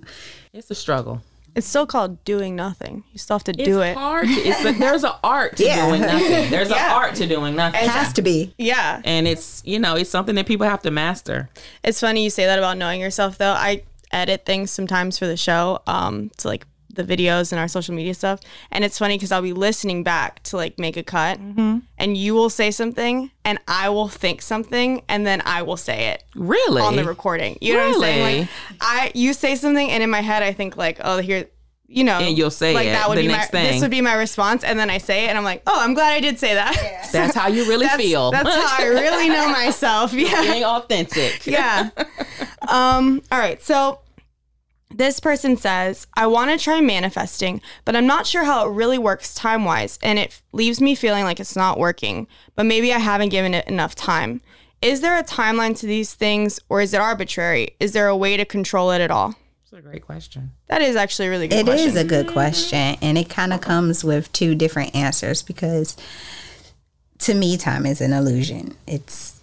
It's a struggle. It's still called doing nothing. You still have to do it's it. hard. To, it's the, there's an art to Yeah. doing nothing. There's an Yeah. art to doing nothing. It has to be. Yeah. and it's you know it's something that people have to master. It's funny you say that about knowing yourself though. I edit things sometimes for the show, um, to like the videos and our social media stuff. And it's funny because I'll be listening back to like make a cut and you will say something and I will think something and then I will say it Really? on the recording. You know what I'm saying? Like I you say something and in my head I think like, oh here you know, And you'll say like it that would the be next my thing. this would be my response, and then I say it, and I'm like, oh, I'm glad I did say that. That's how you really that's, feel. That's how I really know myself. Yeah Being authentic. yeah. Um, all right. So this person says, I want to try manifesting, but I'm not sure how it really works time wise, and it leaves me feeling like it's not working, but maybe I haven't given it enough time. Is there a timeline to these things, or is it arbitrary? Is there a way to control it at all? That's a great question. That is actually a really good It is question. a good question, and it kind of comes with two different answers because to me, time is an illusion. It's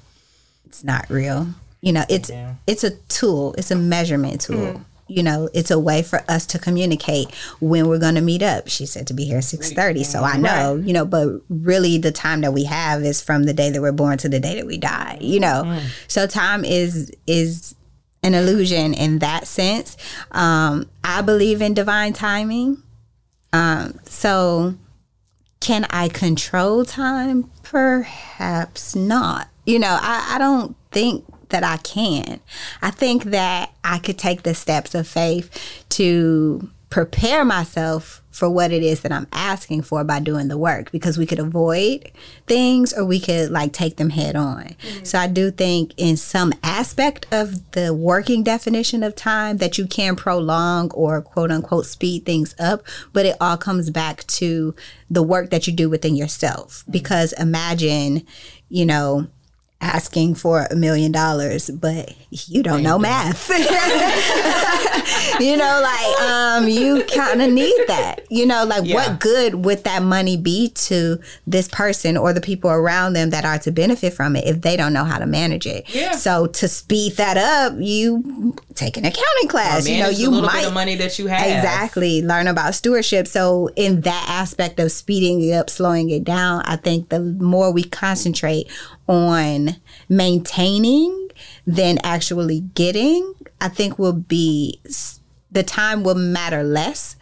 it's not real. You know, it's it's a tool. It's a measurement tool. Mm. You know, it's a way for us to communicate when we're going to meet up. She said to be here six thirty, so I know. You know, but really, the time that we have is from the day that we're born to the day that we die. You know, so time is is an illusion in that sense. Um, I believe in divine timing. Um, so can I control time? Perhaps not. You know, I, I don't think that I can. I think that I could take the steps of faith to prepare myself for what it is that I'm asking for by doing the work because we could avoid things or we could like take them head on. Mm-hmm. So I do think in some aspect of the working definition of time that you can prolong or quote unquote speed things up, but it all comes back to the work that you do within yourself mm-hmm. because imagine, you know, asking for a million dollars, but you don't know math. you know, like um, you kind of need that. You know, like Yeah. what good would that money be to this person or the people around them that are to benefit from it if they don't know how to manage it? Yeah. So to speed that up, you take an accounting class. You know, you might bit of money that you have. Exactly. Learn about stewardship. So, in that aspect of speeding it up, slowing it down, I think the more we concentrate on maintaining than actually getting, I think we'll be, the time will matter less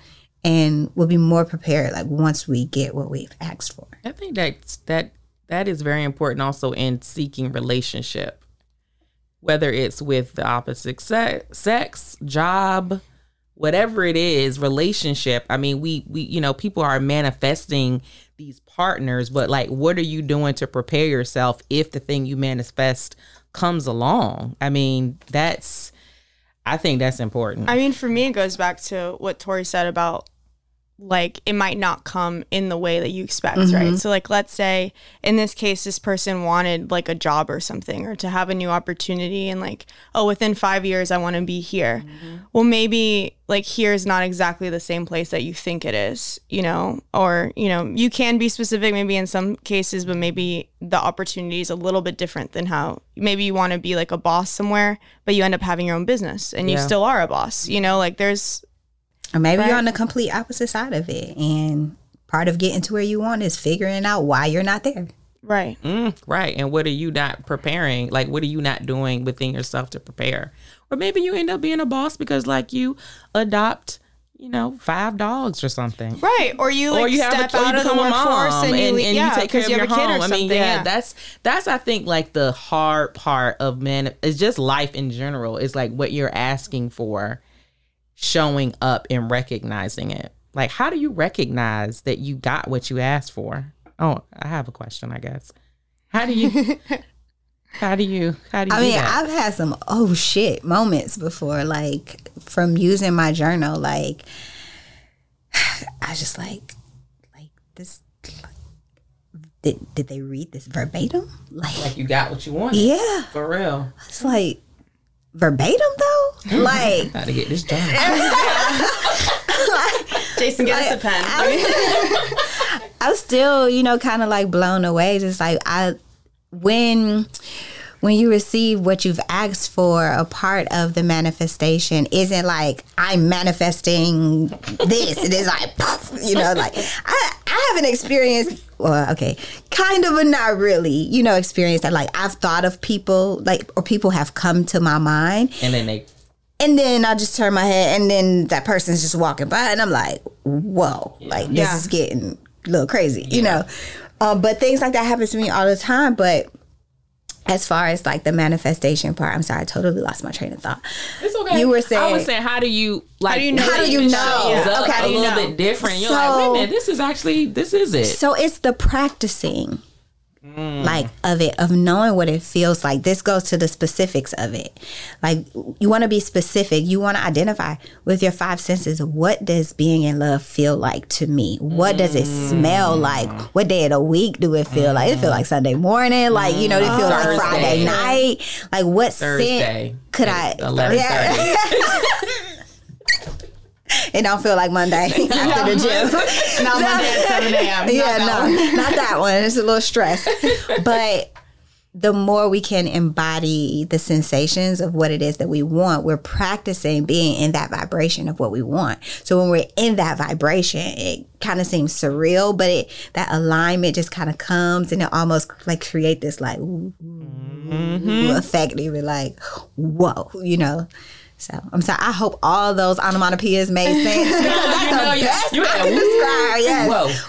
and we'll be more prepared like once we get what we've asked for. I think that's that that is very important also in seeking relationship. Whether it's with the opposite se- sex, job, whatever it is, relationship. I mean, we we you know, people are manifesting these partners, but like what are you doing to prepare yourself if the thing you manifest comes along? I mean, that's I think that's important. I mean, for me, it goes back to what Tori said about like it might not come in the way that you expect, right? Mm-hmm. So, like, let's say in this case, this person wanted like a job or something or to have a new opportunity, and like, oh, within five years, I want to be here. Mm-hmm. Well, maybe like here is not exactly the same place that you think it is, you know, or, you know, you can be specific maybe in some cases, but maybe the opportunity is a little bit different than how maybe you want to be like a boss somewhere, but you end up having your own business and you still are a boss, you know, like there's Or maybe Right. you're on the complete opposite side of it. And part of getting to where you want is figuring out why you're not there. right. Mm, right. And what are you not preparing? Like, what are you not doing within yourself to prepare? Or maybe you end up being a boss because, like, you adopt, you know, five dogs or something. Right. Or you like or you have step a, or you out of the workforce mom and you, and, and yeah, you take care of you your have kid home. or I something. mean, yeah, yeah. that's that's I think like the hard part of men It's just life in general. It's like what you're asking for, showing up and recognizing it. Like, how do you recognize that you got what you asked for? Oh, I have a question. I guess. How do you? how do you? How do you? I do mean, that? I've had some oh shit moments before, like from using my journal. Like, I just like, like this. Did did they read this verbatim? Like, like you got what you wanted. yeah, For real. it's like verbatim though. Like, Got to get this done. Jason, get us a pen. I'm still, you know, kind of like blown away. Just like I, when when you receive what you've asked for, a part of the manifestation isn't like I'm manifesting this. It is like, poof, you know, like I I haven't experienced. Well, okay, kind of, but not really. You know, experience that. Like I've thought of people, like or people have come to my mind, and then they and then I just turn my head, and then that person's just walking by, and I'm like, whoa, like this Yeah. is getting a little crazy, you know. Um, but things like that happens to me all the time. But as far as like the manifestation part, I'm sorry, I totally lost my train of thought. It's okay. You were saying, I was saying, how do you like? do you know How do you know? shows up Okay. a How do you little know? bit different. You're So- like, wait a minute, this is actually this is it. So it's the practicing. Mm. Like of it, of knowing what it feels like. This goes to the specifics of it. Like you want to be specific. You want to identify with your five senses. What does being in love feel like to me? What does it smell Mm. like? What day of the week do it feel like? It feel like Sunday morning. Like you know, it feel like Thursday. Friday night. Like what Thursday scent could I? eleven thirty. it don't feel like Monday after the gym. Not Monday at 7 a.m. yeah, no, not that one. It's a little stress. But the more we can embody the sensations of what it is that we want, we're practicing being in that vibration of what we want. So when we're in that vibration, it kind of seems surreal, but it that alignment just kind of comes and it almost like create this like ooh, ooh, effect. You're like, whoa, you know. So I'm sorry. I hope all those onomatopoeias made sense because that's You know, the you- best you I can describe. Yes.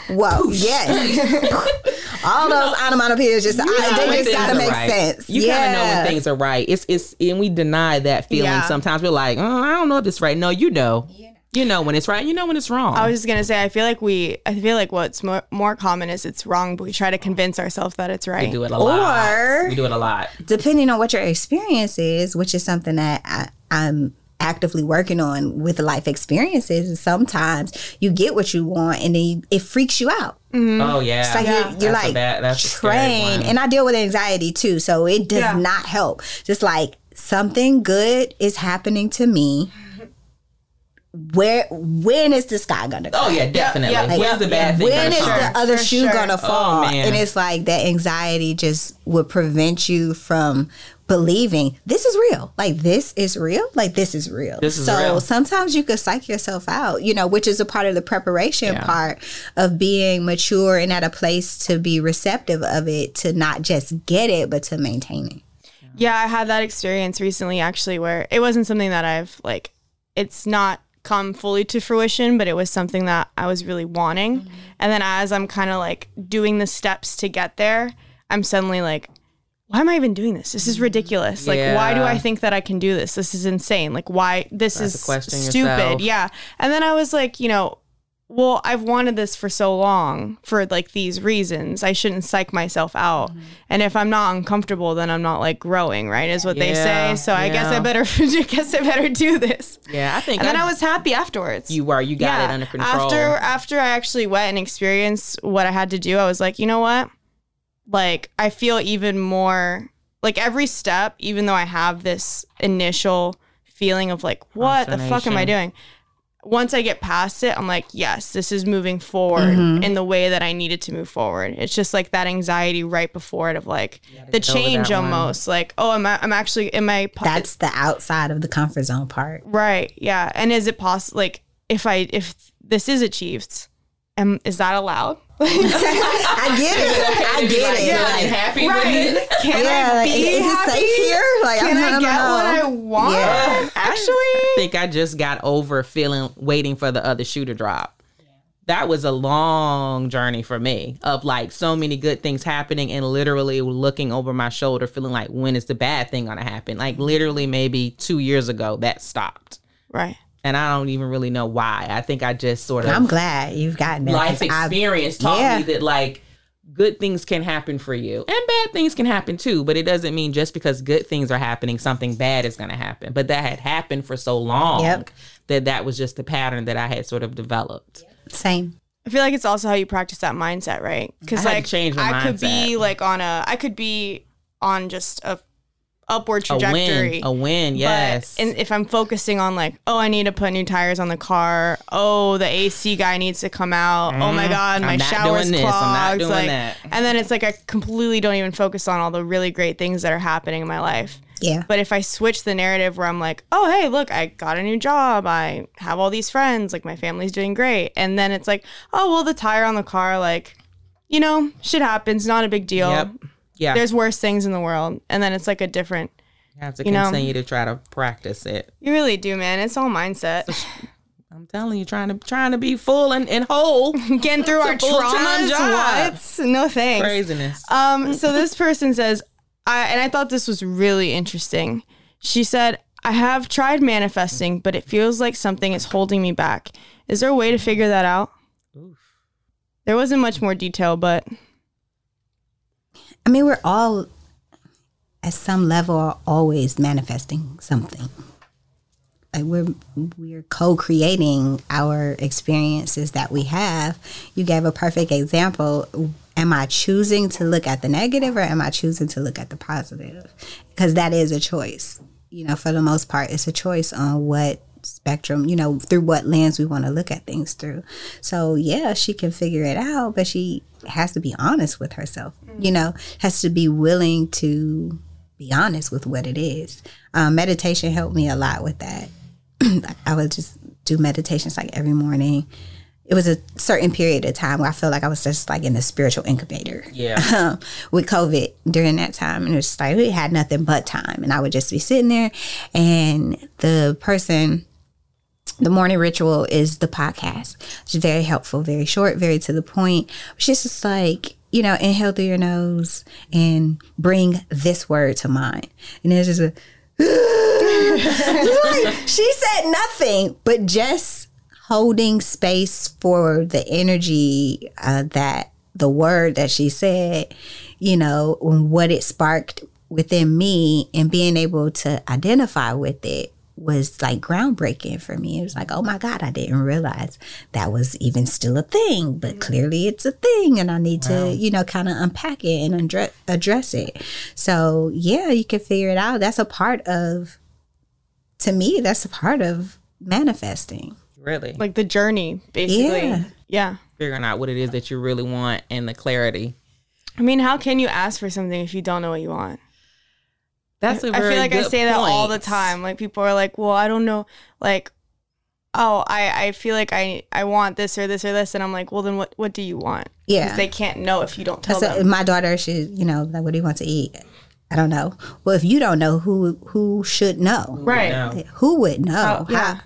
whoa. Whoa, yes. All those onomatopoeias just I, they just things gotta make right. sense. You yeah. kind of know when things are right. It's it's and we deny that feeling Yeah. sometimes. We're like, oh, I don't know if this right. No, you know. You know when it's right. You know when it's wrong. I was just gonna say, I feel like we, I feel like what's more, more common is it's wrong, but we try to convince ourselves that it's right. we do it a lot. We do it a lot. Depending on what your experience is, which is something that I, I'm actively working on with life experiences is sometimes you get what you want and then you, it freaks you out. Oh yeah. It's like Yeah. you're, you're like bad- that's trained, and I deal with anxiety too, so it does Yeah. not help. Just like something good is happening to me. Where when is this guy gonna go? Oh yeah, definitely. yeah, When's yeah, the bad thing? when gonna is come? the other For shoe sure. gonna oh, fall? man. and it's like that anxiety just would prevent you from believing this is real. Like this is real. Like this is real. This is so real. sometimes you could psych yourself out, you know, which is a part of the preparation Yeah. part of being mature and at a place to be receptive of it, to not just get it, but to maintain it. Yeah, I had that experience recently actually where it wasn't something that I've like it's not come fully to fruition, but it was something that I was really wanting. Mm-hmm. And then as I'm kind of like doing the steps to get there, I'm suddenly like why am I even doing this? This is mm-hmm. ridiculous. Like why do I think that I can do this? This is insane. Like why this to is stupid. yourself. Yeah. And then I was like, you know, well, I've wanted this for so long for like these reasons. I shouldn't psych myself out. Mm-hmm. And if I'm not uncomfortable, then I'm not like growing, right? Is what they say. So I guess I better I guess I better do this. Yeah, I think And then I- I was happy afterwards. you were you got it under control. After after I actually went and experienced what I had to do, I was like, you know what? Like I feel even more like every step, even though I have this initial feeling of like, what the fuck am I doing? Once I get past it, I'm like, yes, this is moving forward Mm-hmm. in the way that I needed to move forward. It's just like that anxiety right before it of like the change that one. almost. Like, oh, am I, I'm actually, am I, po- That's the outside of the comfort zone part. Right. Yeah. And is it possible? Like, if I if this is achieved, um, is that allowed? I get it. I get it. Feeling Like, happy with it. Can yeah, I like, be is happy? it safe here? Like, Can I'm, I don't get know. what I want? Yeah. Actually, I think I just got over feeling waiting for the other shoe to drop. That was a long journey for me of like so many good things happening and literally looking over my shoulder, feeling like when is the bad thing gonna happen? Like literally maybe two years ago that stopped. right. And I don't even really know why. I think I just sort of I'm glad you've gotten that. life 'cause I've- experience taught yeah. me that like good things can happen for you and bad things can happen too but it doesn't mean just because good things are happening something bad is going to happen but that had happened for so long Yep. that that was just the pattern that i had sort of developed Same. I feel like it's also how you practice that mindset, right? Because I to like change my I could be like on a, I could be on just a upward trajectory. a trajectory. win a win yes But and if I'm focusing on like, oh, I need to put new tires on the car. Oh, the AC guy needs to come out. Oh my god, my Mm-hmm. I'm not shower's doing this. I'm not clogged. doing like, that. and then it's like I completely don't even focus on all the really great things that are happening in my life. Yeah. But if I switch the narrative where I'm like, oh, hey, look, I got a new job. I have all these friends. Like, my family's doing great. And then it's like, oh, well, the tire on the car, like, you know, shit happens. Not a big deal. yep yeah There's worse things in the world. And then it's like a different, you have to you know. continue to try to practice it you really do, man. It's all mindset. i'm telling you trying to trying to be full and, and whole Getting through our traumas. What? No thanks. craziness Um, so this person says, I and I thought this was really interesting. She said, I have tried manifesting, but it feels like something is holding me back. Is there a way to figure that out? There wasn't much more detail, but I mean, we're all at some level always manifesting something. Like we're we're co-creating our experiences that we have. You gave a perfect example. Am I choosing to look at the negative or am I choosing to look at the positive? Because that is a choice. You know, for the most part, it's a choice on what spectrum, you know, through what lens we want to look at things through. So, yeah, she can figure it out, but she has to be honest with herself, you know, has to be willing to be honest with what it is. Um, meditation helped me a lot with that. I would just do meditations like every morning. It was a certain period of time where I felt like I was just like in a spiritual incubator yeah um, with COVID during that time. And it was like we had nothing but time. And I would just be sitting there and the person the morning ritual is the podcast. It's very helpful, very short, very to the point. It's just like, you know, inhale through your nose and bring this word to mind. And it's just a like, she said nothing, but just holding space for the energy uh, that the word that she said, you know, and what it sparked within me and being able to identify with it was like groundbreaking for me. It was like, oh my God, I didn't realize that was even still a thing, but clearly it's a thing and I need to, you know, kind of unpack it and address, address it. So, yeah, you can figure it out. That's a part of, to me, that's a part of manifesting. Really, Like the journey, basically. Yeah. yeah. figuring out what it is that you really want and the clarity. I mean, how can you ask for something if you don't know what you want? That's a I very feel like I good say that all the time. Like people are like, "Well, I don't know." Like, oh, I I feel like I I want this or this or this, and I'm like, "Well, then what what do you want?" Yeah. they can't know if you don't tell So them. my daughter, she, you know, like, what do you want to eat? I don't know. Well, if you don't know, who who should know? Right. No. Who would know? Oh, yeah. How-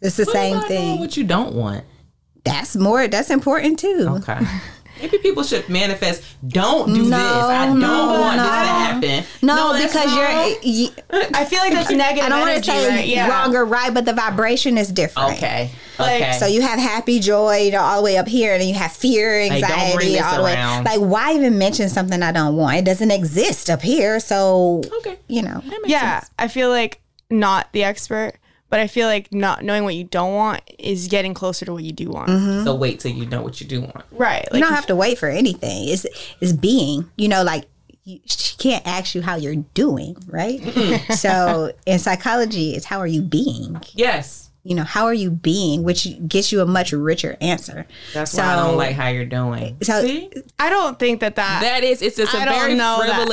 It's the What same thing. What you don't want. That's more. That's important too. Okay. Maybe people should manifest. Don't do No, this. I don't no, want this to happen. No, that's because you're. You, I feel like that's negative I don't want energy, to say right? Yeah. wrong or right, but the vibration is different. Okay. Like, okay. So you have happy joy, you know, all the way up here, and then you have fear, anxiety, this all the way. around. Like, why even mention something I don't want? It doesn't exist up here, so okay. you know. Yeah, sense. I feel like not the expert, but I feel like not knowing what you don't want is getting closer to what you do want. Mm-hmm. So wait till you know what you do want. Right. you don't have to wait for anything. It's it's being. You know, like you, she can't ask you how you're doing, right? so in psychology, it's how are you being? Yes. You know, how are you being, which gets you a much richer answer. That's why I don't like how you're doing. So- See? I don't think that that. That is, it's just a I very know that.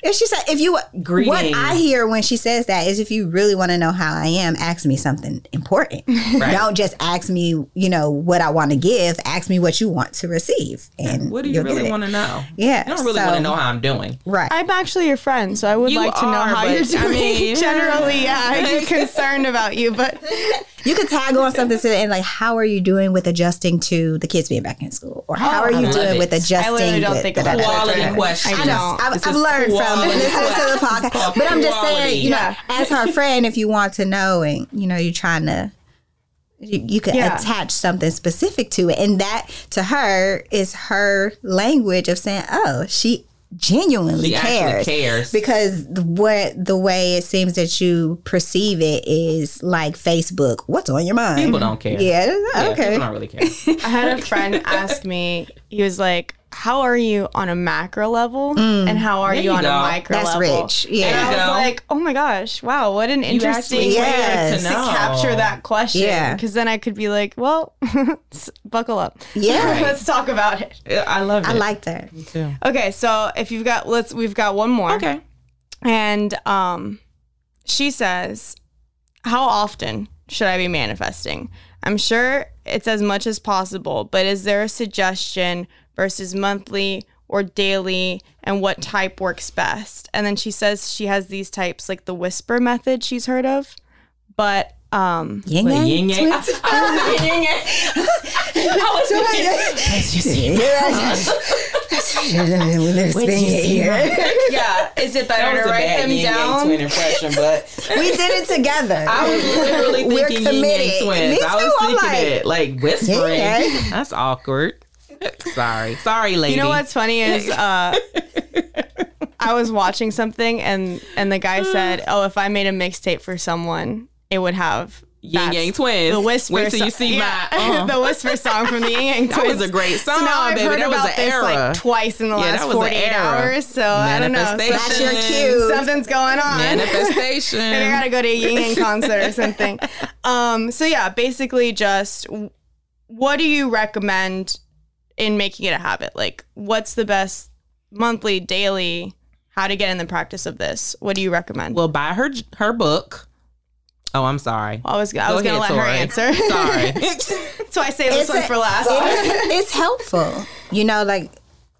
Frivolous. If she said, if you, Greeting. what I hear when she says that is, if you really want to know how I am, ask me something important. Don't just ask me, you know, what I want to give. Ask me what you want to receive, and What do you really want to know? Yeah, You don't really so- want to know how I'm doing. Right. I'm actually your friend, so I would You like to know how but, you're I doing. mean- Generally, yeah, I'm concerned about you, but You could tag on something to the end, like, how are you doing with adjusting to the kids being back in school? Or how oh, are you doing it. with adjusting? I literally don't with think da- about Quality question. I know. don't. I've, I've learned from listening to the podcast. But I'm just saying, you know, Yeah. as her friend, if you want to know and, you know, you're trying to, you, you could Yeah. attach something specific to it. And that to her is her language of saying, oh, she genuinely She cares. cares. Because the- what the way it seems that you perceive it is like Facebook. What's on your mind? People don't care. Yeah, Yeah, okay. People don't really care. I had a friend ask me, he was like, How are you on a macro level? And how are you you on go. a micro That's level? rich. And Yeah. I was like, Oh my gosh, wow, what an interesting actually way Yes. to to capture that question. Yeah. Because then I could be like, Well, buckle up. Yeah. Let's talk about it. I love it. I like that. Me too. Okay, so if you've got let's we've got one more. Okay. And um she says, How often should I be manifesting? I'm sure it's as much as possible, but is there a suggestion versus monthly or daily and what type works best? And then she says she has these types like the whisper method she's heard of. But um Yin yang. yin yang. I. I was thinking yin yang. I was thinking. As you see, we live Wait till you Spain see here. Yeah, is it better to write bad them yin down? twin impression, but We did it together. I was literally We're thinking yin yang twins. Me I was too, I'm thinking like, it like whispering. Yeah. That's awkward. Sorry, sorry, lady. You know what's funny is uh I was watching something and and the guy said, "Oh, if I made a mixtape for someone, it would have Ying Yang Twins. The whisper. Wait till you see yeah, my. uh. the whisper song from the Ying Yang That was a great song, So now I've baby. heard That was about an this era. like twice in the Yeah, last that 48 hours. So I don't know. That's your cue. something's going on. Manifestation. Maybe I gotta go to a Ying Yang concert or something. Um, so yeah, basically just what do you recommend in making it a habit? Like what's the best monthly, daily, how to get in the practice of this? What do you recommend? Well, buy her her book. Oh, I'm sorry. I was, I was Go gonna let ahead, her answer. Sorry. so I say this It's one a- for last. it's, it's helpful. You know, like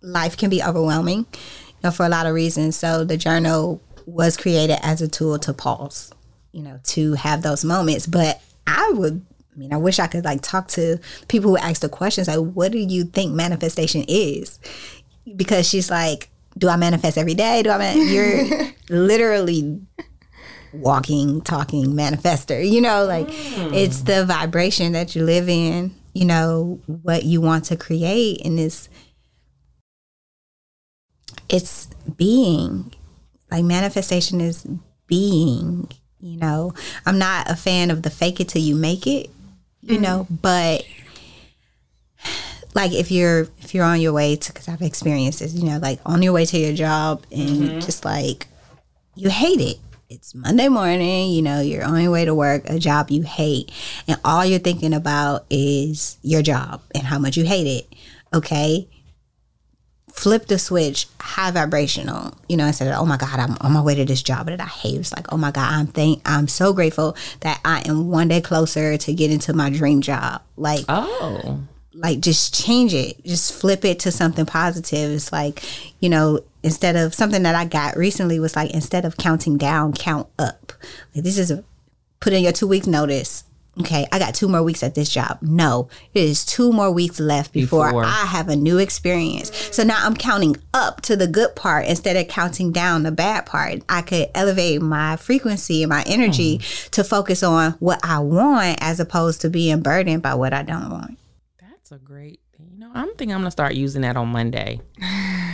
life can be overwhelming, you know, for a lot of reasons. So the journal was created as a tool to pause, you know, to have those moments. But I would, I mean, I wish I could like talk to people who ask the questions like, what do you think manifestation is? Because she's like, do I manifest every day? Do I? Man-? You're literally walking, talking manifester. You know, like mm. it's the vibration that you live in, you know, what you want to create and it's it's being. Like manifestation is being. You know, I'm not a fan of the fake it till you make it. You know, mm-hmm. but like if you're if you're on your way to because I've experienced this. You know, like on your way to your job and mm-hmm. just like you hate it. It's Monday morning, you know, you're on your way to work, a job you hate, and all you're thinking about is your job and how much you hate it. Okay. Flip the switch, high vibrational, you know, instead of, oh my God, I'm on my way to this job that I hate. It's like, oh my God, I'm thank I'm so grateful that I am one day closer to getting to my dream job. Like Oh. like just change it just flip it to something positive it's like you know instead of something that i got recently was like instead of counting down count up like this is a put in your two weeks notice okay i got two more weeks at this job no it is two more weeks left before, Before. i have a new experience so now i'm counting up to the good part instead of counting down the bad part i could elevate my frequency and my energy hmm. to focus on what i want as opposed to being burdened by what i don't want That's a great you know, I'm thinking I'm gonna start using that on Monday.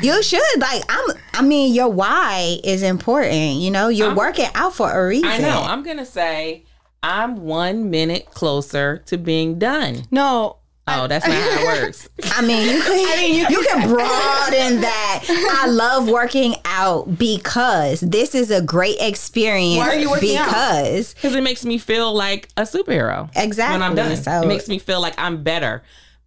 You should like. I'm. I mean, your why is important. You know, you're working out for a reason. I know. I'm gonna say I'm one minute closer to being done. No. Oh, that's not how it works. I mean, you can. I mean, you, you can broaden that. I love working out because this is a great experience. Why are you working out? because Because it makes me feel like a superhero. Exactly. When I'm done. So- it makes me feel like I'm better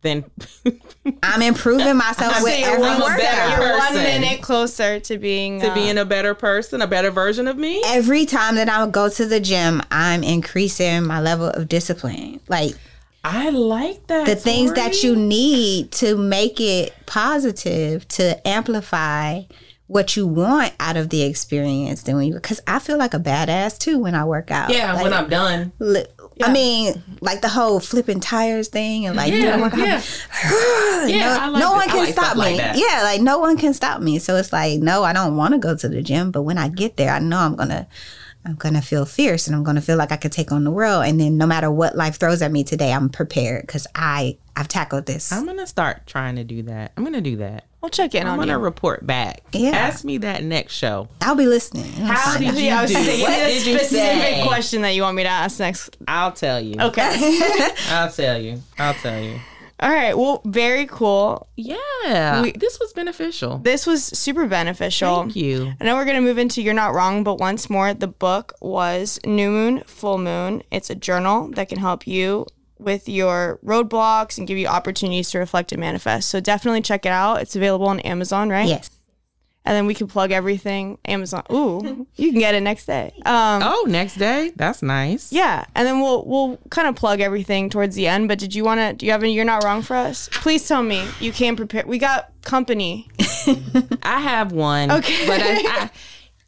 than I'm improving myself I'm with saying every I'm a workout. better You're one minute closer to being to uh, being a better person, a better version of me. Every time that I go to the gym, I'm increasing my level of discipline. Like I like that. the things that you need to make it positive to amplify what you want out of the experience then when you because i feel like a badass too when i work out Yeah, Like, when I'm done. li- i mean like the whole flipping tires thing and like Yeah, yeah. Yeah, I like no one can like stop me. like yeah like no one can stop me. So it's like no i don't want to go to the gym but when i get there i know i'm gonna i'm gonna feel fierce and i'm gonna feel like i could take on the world and then no matter what life throws at me today i'm prepared because i i've tackled this I'm gonna start trying to do that. I'm gonna do that. We'll check in I'm on gonna you. report back. Yeah. Ask me that next show. i'll be listening How Fine. did you yeah, I was do? saying, What did the you specific say? question that you want me to ask next. I'll tell you. Okay. I'll tell you. I'll tell you. All right. Well, very cool. Yeah. We- this was beneficial. This was super beneficial. Thank you. I know we're going to move into You're Not Wrong, but once more, the book was New Moon, Full Moon. It's a journal that can help you with your roadblocks and give you opportunities to reflect and manifest. So definitely check it out. It's available on Amazon, right? yes And then we can plug everything. Amazon. Ooh, you can get it next day. Um, Oh, next day? That's nice. yeah, and then we'll we'll kind of plug everything towards the end. But did you want to? Do you have any? You're not wrong for us. Please tell me you can prepare. We got company. I have one. Okay. But I, I,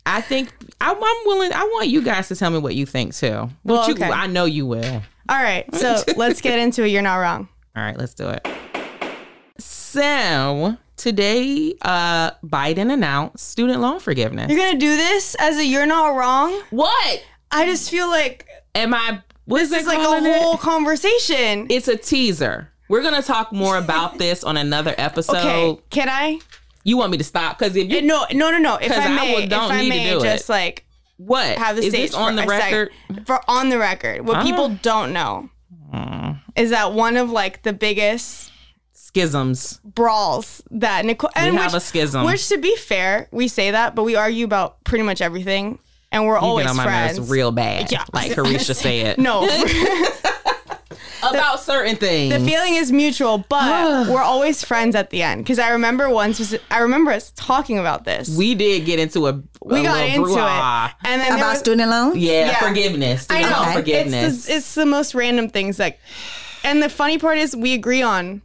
I think I, I'm willing. I want you guys to tell me what you think too. But Well, you, okay. I know you will. All right, so let's get into it. You're not wrong. All right, let's do it. So today, uh, Biden announced student loan forgiveness. You're gonna do this as a you're not wrong. What I just feel like am I? What is this is like a it? whole conversation. It's a teaser. We're gonna talk more about this on another episode. okay, can I? You want me to stop? Because if you No, no, no, no. if I I may, don't if I need to may, do it. just like what have the is stage this on the sec- record? for on the record. What Ah. people don't know is that one of like the biggest Schisms. brawls that Nicole and have which, a schism. Which, to be fair, we say that, but we argue about pretty much everything, and we're You always get on my friends. nerves real bad. Yeah. Like Carisha said. no, About certain things. the feeling is mutual, but we're always friends at the end. Because I remember once, I remember us talking about this. we did get into a, a we got little into brouhaha. it, and then about was, student loans Yeah, Yeah. forgiveness. I know loan forgiveness. It's the, it's the most random things like, and the funny part is we agree on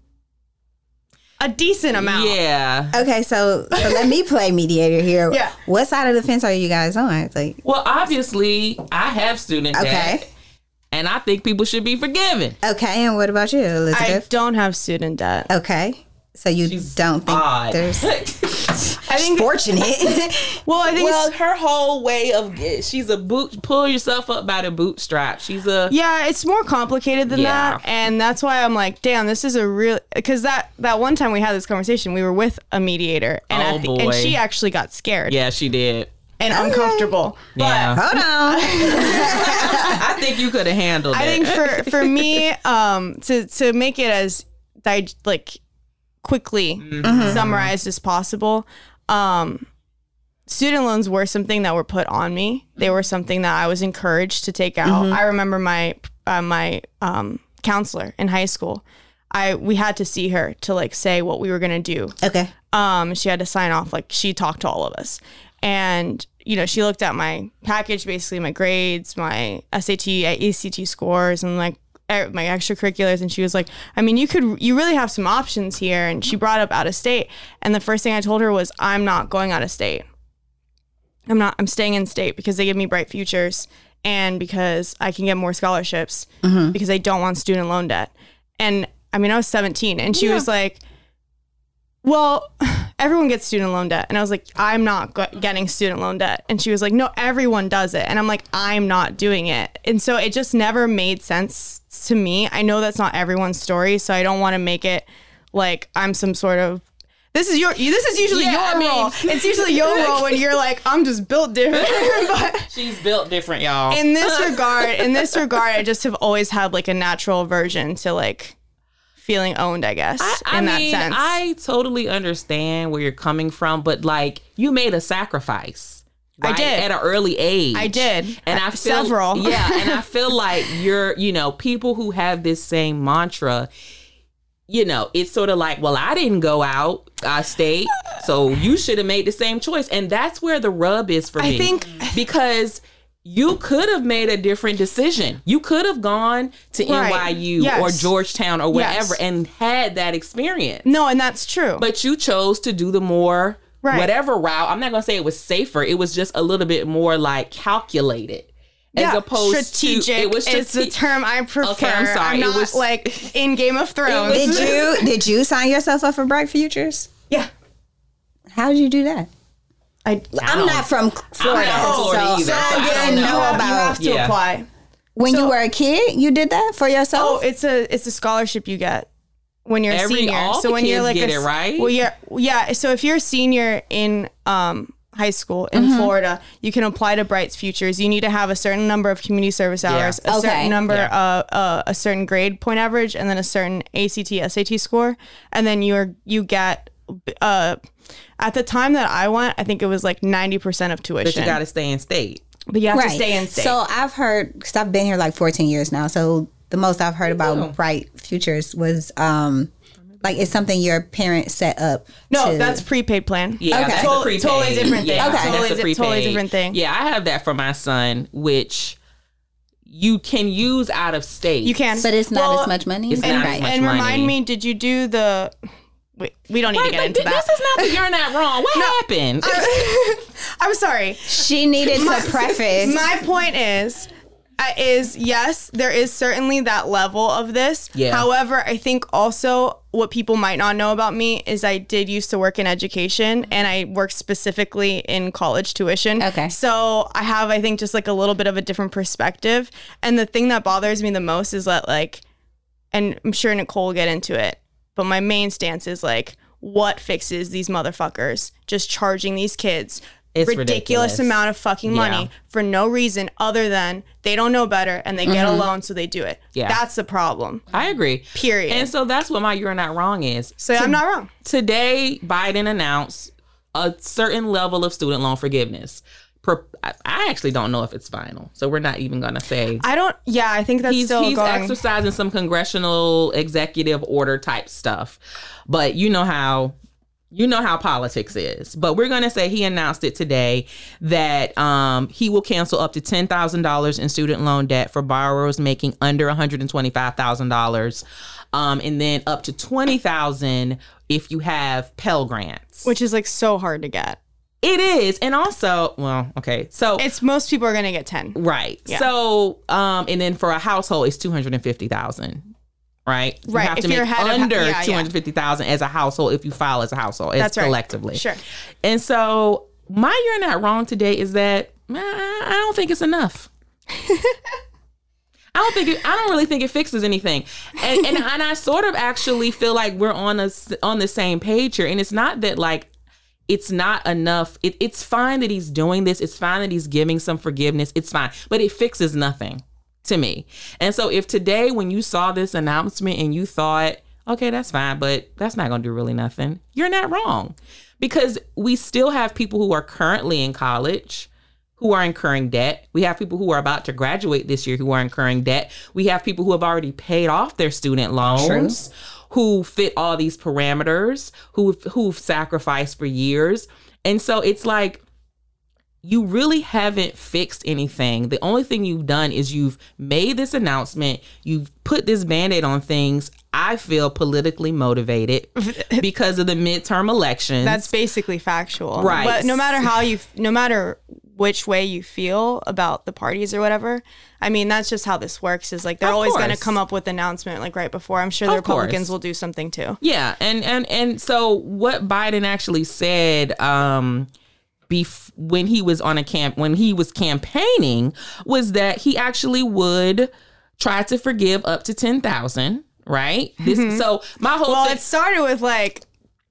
a decent amount. yeah. okay so so let me play mediator here Yeah. what side of the fence are you guys on it's like Well, obviously, I have student debt, Okay. and I think people should be forgiven. okay and what about you Elizabeth? I don't have student debt. okay so you don't think Odd. there's I think. fortunate Well, I think. well, her whole way of she's a boot. Pull yourself up by the bootstrap. She's a yeah, it's more complicated than Yeah. that, and that's why I'm like, damn, this is a real. Because that that one time we had this conversation, we were with a mediator, and Oh, the, and she actually got scared. yeah. She did. and uncomfortable. Yeah. Hold on. I think you could have handled I it. I think for for me, um, to to make it as dig- like quickly summarized as possible, um, student loans were something that were put on me. They were something that I was encouraged to take out. I remember my uh, my um, counselor in high school. I we had to see her to like say what we were gonna do Okay. um she had to sign off like she talked to all of us and you know she looked at my package basically my grades my sat act scores and like Er, my extracurriculars and she was like i mean you could you really have some options here and she brought up out of state and the first thing i told her was i'm not going out of state i'm not i'm staying in state because they give me bright futures and because i can get more scholarships mm-hmm. because i don't want student loan debt and i mean i was 17 and she was like well, everyone gets student loan debt. And I was like, I'm not go- getting student loan debt. And she was like, no, everyone does it. And I'm like, I'm not doing it. And so it just never made sense to me. I know that's not everyone's story. So I don't want to make it like I'm some sort of. This is your. This is usually Yeah, your I mean- role. It's usually your role when you're like, I'm just built different. but She's built different, y'all. in this regard, in this regard, I just have always had like a natural aversion to like feeling owned. I guess I in mean, that sense. I totally understand where you're coming from, but like you made a sacrifice. I did. at an early age. I did. and I Uh, feel, several. yeah, and I feel like you're, you know, people who have this same mantra. You know, it's sort of like, well, I didn't go out, I stayed, so you should have made the same choice, and that's where the rub is for I me. I think- because you could have made a different decision. You could have gone to Right. NYU Yes. or Georgetown or wherever Yes. and had that experience. no, and that's true. But you chose to do the more Right. whatever route. I'm not gonna say it was safer. It was just a little bit more like calculated. As yeah, opposed strategic to it was is the term I prefer. Okay, I'm sorry. It not was- like in Game of Thrones. Did you did you sign yourself up for Bright Futures? yeah, How did you do that? I. I'm don't- from Florida, I'm not Florida so, either, so so I I don't didn't know. know, you about you have to Yeah. apply. when you were a kid. You did that for yourself. Oh, it's a it's a scholarship you get when you're a senior. all so the when you're like get a, it, right? Well, yeah, yeah. So if you're a senior in um high school in Mm-hmm. Florida, you can apply to Bright's Futures. You need to have a certain number of community service hours, a Okay. certain number, Yeah. uh, uh, a certain grade point average, and then a certain ACT SAT score, and then you're you get. Uh, at the time that I went, I think it was like ninety percent of tuition. but you got to stay in state. But you have to stay in state. So I've heard because I've been here like 14 years now. So the most I've heard about too. Bright Futures was um like it's something your parents set up. no, to- that's prepaid plan. Yeah, Okay. that's Totally- a prepaid. totally different thing. Yeah, Okay. that's Totally a prepaid. totally different thing. Yeah, I have that for my son, which you can use out of state. You can, but it's not Well, as much money. it's And, not right. as much and money. remind me, did you do the? Wait, we don't need Like, to get like, into th- that. This is not the you're not wrong. What happened? I'm sorry. She needed to preface. My point is, is yes, there is certainly that level of this. Yeah. However, I think also what people might not know about me is I did used to work in education and I worked specifically in college tuition. Okay. So I have, I think, just like a little bit of a different perspective. And the thing that bothers me the most is that, like, and I'm sure Nicole will get into it, but my main stance is like, what fixes these motherfuckers just charging these kids It's ridiculous, ridiculous. amount of fucking money Yeah. for no reason other than they don't know better and they get mm-hmm. a loan so they do it. Yeah. That's the problem. I agree. Period. And so that's what my you're not wrong is. So I'm not wrong. Today, Biden announced a certain level of student loan forgiveness. I I actually don't know if it's final, so we're not even gonna say. I don't yeah, I think that's He's, still he's going. exercising some congressional executive order type stuff, but you know how you know how politics is. But we're going to say he announced it today that um, he will cancel up to $10,000 in student loan debt for borrowers making under $125,000. Um, and then up to 20000 if you have Pell Grants. Which is like so hard to get. It is. And also, well, okay. So it's most people are going to get 10. Right. Yeah. So, um, and then for a household, it's 250000 Right. You Right, have if to you're make of- under yeah, yeah. two hundred fifty thousand as a household if you file as a household, as That's right. collectively. Sure. And so, my you're not wrong today is that I don't think it's enough. I don't think it, I don't really think it fixes anything, and and, and I sort of actually feel like we're on a on the same page here. And it's not that like it's not enough. It, it's fine that he's doing this. It's fine that he's giving some forgiveness. It's fine, but it fixes nothing to me. And so, if today, when you saw this announcement and you thought, okay, that's fine, but that's not going to do really nothing, you're not wrong because we still have people who are currently in college who are incurring debt. We have people who are about to graduate this year who are incurring debt. We have people who have already paid off their student loans. True who fit all these parameters, who who've sacrificed for years. And so it's like you really haven't fixed anything. The only thing you've done is you've made this announcement, you've put this band-aid on things. I feel politically motivated because of the midterm elections. That's basically factual. Right. But no matter how you no matter which way you feel about the parties or whatever. I mean, that's just how this works. Is like they're of always going to come up with announcement like right before. I'm sure the of Republicans course. will do something too. Yeah, and and and so what Biden actually said. um bef- when he was on a camp when he was campaigning was that he actually would try to forgive up to 10,000 right this mm-hmm. so my whole well thing- it started with like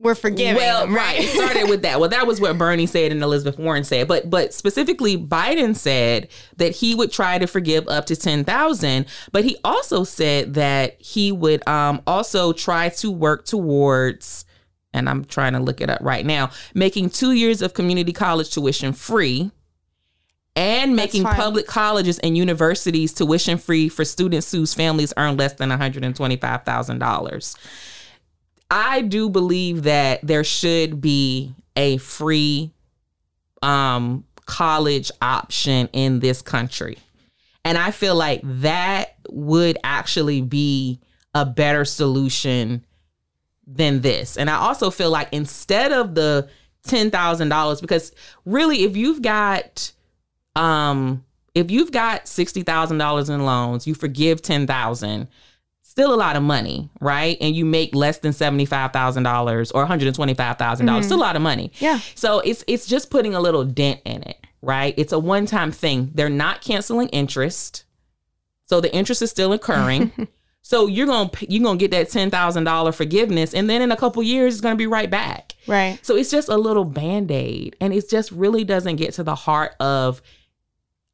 we're forgiving. Well, them, right. It started with that. Well, that was what Bernie said and Elizabeth Warren said. But but specifically, Biden said that he would try to forgive up to ten thousand. But he also said that he would um, also try to work towards. And I'm trying to look it up right now. Making two years of community college tuition free and making public colleges and universities tuition free for students whose families earn less than $125,000. I do believe that there should be a free um, college option in this country. And I feel like that would actually be a better solution than this. And I also feel like instead of the $10,000 because really if you've got um if you've got $60,000 in loans, you forgive 10,000, still a lot of money, right? And you make less than $75,000 or $125,000, mm-hmm. still a lot of money. Yeah. So it's it's just putting a little dent in it, right? It's a one-time thing. They're not canceling interest. So the interest is still occurring. so you're to you're to get that $10,000 forgiveness and then in a couple years it's to be right back. Right. So it's just a little band-aid and it just really doesn't get to the heart of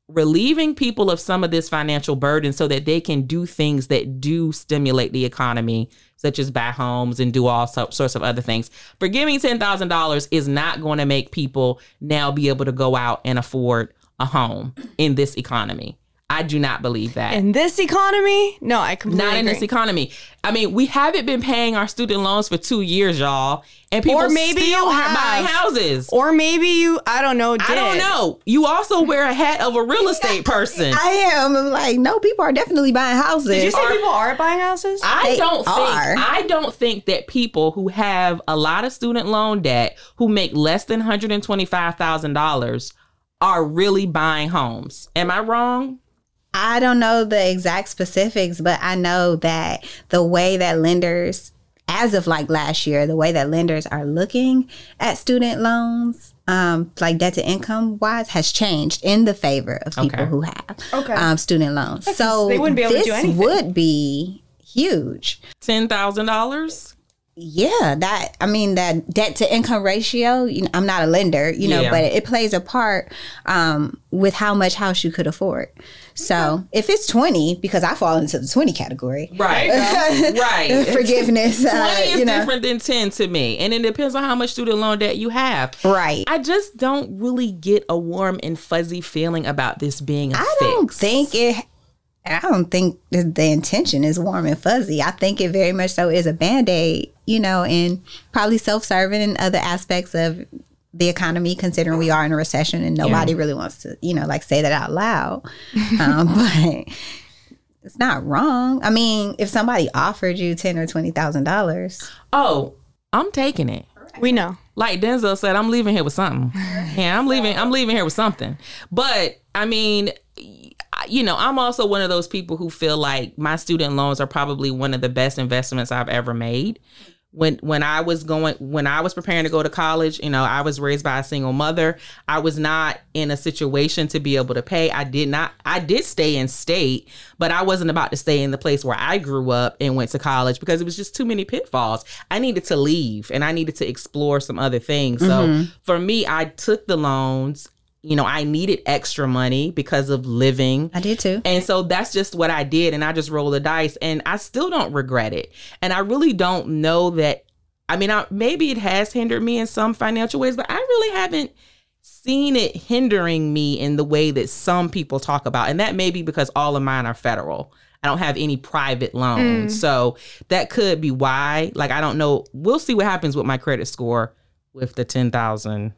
relieving people of some of this financial burden so that they can do things that do stimulate the economy, such as buy homes and do all sorts of other things. Forgiving $10,000 is not going to make people now be able to go out and afford a home in this economy. I do not believe that. In this economy? No, I completely Not in agree. this economy. I mean, we haven't been paying our student loans for two years, y'all. And people or maybe still you have buying houses. Or maybe you, I don't know, did. I don't know. You also wear a hat of a real estate person. I am. I'm like, no, people are definitely buying houses. Did you say are, people are buying houses? I they don't think. I don't think that people who have a lot of student loan debt who make less than $125,000 are really buying homes. Am I wrong? I don't know the exact specifics, but I know that the way that lenders, as of like last year, the way that lenders are looking at student loans, um, like debt to income wise, has changed in the favor of people okay. who have okay. um, student loans. so they wouldn't be able to do anything. would be huge. Ten thousand dollars. Yeah, that I mean that debt to income ratio. You know, I'm not a lender, you know, yeah. but it, it, plays a part um, with how much house you could afford. So if it's 20, because I fall into the 20 category. Right. right. Forgiveness. 20 uh, is know. different than 10 to me. And it depends on how much student loan debt you have. Right. I just don't really get a warm and fuzzy feeling about this being a I fix. don't think it I don't think the intention is warm and fuzzy. I think it very much so is a band aid, you know, and probably self serving and other aspects of the economy, considering we are in a recession and nobody yeah. really wants to, you know, like say that out loud. um, but it's not wrong. I mean, if somebody offered you ten or twenty thousand dollars, oh, I'm taking it. We know. Like Denzel said, I'm leaving here with something. Yeah, I'm leaving. I'm leaving here with something. But I mean, you know, I'm also one of those people who feel like my student loans are probably one of the best investments I've ever made when when I was going when I was preparing to go to college, you know, I was raised by a single mother. I was not in a situation to be able to pay. I did not I did stay in state, but I wasn't about to stay in the place where I grew up and went to college because it was just too many pitfalls. I needed to leave and I needed to explore some other things. So mm-hmm. for me, I took the loans. You know, I needed extra money because of living. I did too. And so that's just what I did. And I just rolled the dice. And I still don't regret it. And I really don't know that. I mean, I, maybe it has hindered me in some financial ways, but I really haven't seen it hindering me in the way that some people talk about. And that may be because all of mine are federal. I don't have any private loans. Mm. So that could be why. Like, I don't know. We'll see what happens with my credit score with the 10,000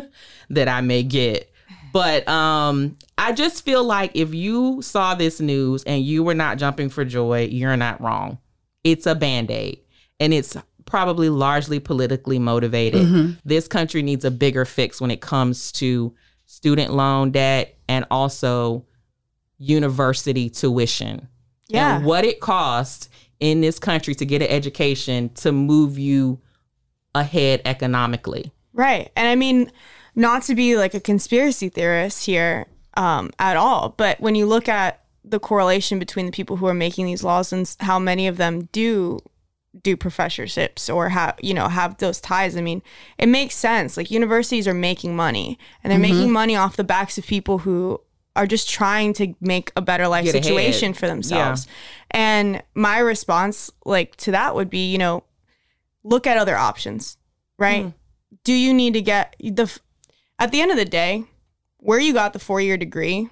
that I may get. But um I just feel like if you saw this news and you were not jumping for joy, you're not wrong. It's a band-aid and it's probably largely politically motivated. This country needs a bigger fix when it comes to student loan debt and also university tuition. Yeah. And what it costs in this country to get an education to move you ahead economically. Right. And I mean, not to be like a conspiracy theorist here um, at all, but when you look at the correlation between the people who are making these laws and how many of them do do professorships or have you know have those ties i mean it makes sense. Like universities are making money and they're making money off the backs of people who are just trying to make a better life Get ahead. situation for themselves. And my response like to that would be you know look at other options right do you need to get the at the end of the day where you got the four year degree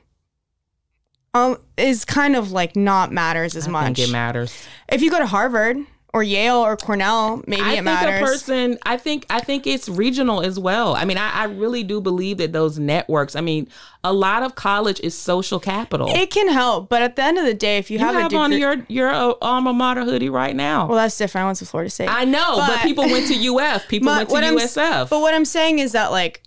um is kind of like not matters as I much think it matters. if you go to harvard or yale or cornell maybe I it think matters a person. I think. I think it's regional as well. I mean, I, I really do believe that those networks. I mean, a lot of college is social capital. it can help but at the end of the day if you, you have, have, a degree on your your uh, alma mater hoodie right now. well that's different i went to florida state I know, but, but- people went to UF. People went to what I'm- USF. But what I'm saying is that, like,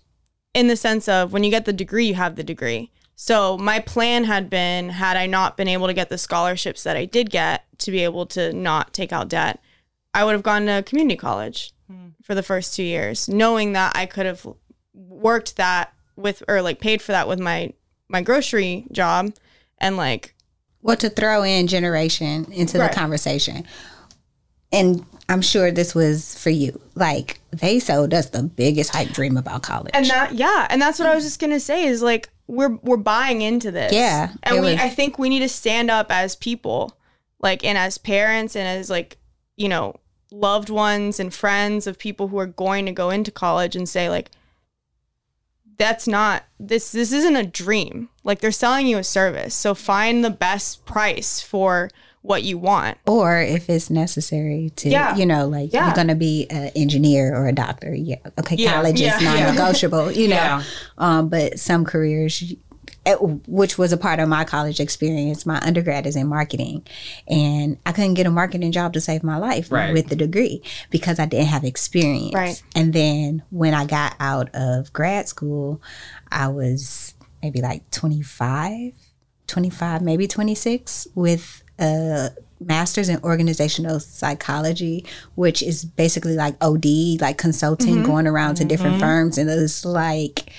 in the sense of when you get the degree, you have the degree. So my plan had been, had I not been able to get the scholarships that I did get to be able to not take out debt, I would have gone to community college hmm. for the first two years, knowing that I could have worked that with or like paid for that with my my grocery job and like Well, to throw in generation into Right. the conversation, and I'm sure this was for you. Like they sold us the biggest hype dream about college. And that yeah, and that's what I was just gonna say is like we're we're buying into this. Yeah, And we was- I think we need to stand up as people, like and as parents and as like, you know, loved ones and friends of people who are going to go into college and say like that's not this this isn't a dream. Like they're selling you a service. So find the best price for what you want. or if it's necessary to, Yeah. you know, like Yeah. you're going to be an engineer or a doctor. Yeah. Okay. Yeah, College is non-negotiable, you know, um, but some careers, eh, which was a part of my college experience, my undergrad is in marketing and I couldn't get a marketing job to save my life Right. with the degree because I didn't have experience. Right. And then when I got out of grad school, I was maybe like 25, 25, maybe 26 with a master's in organizational psychology, which is basically like OD, like consulting, mm-hmm. going around to different mm-hmm. firms. And it's like,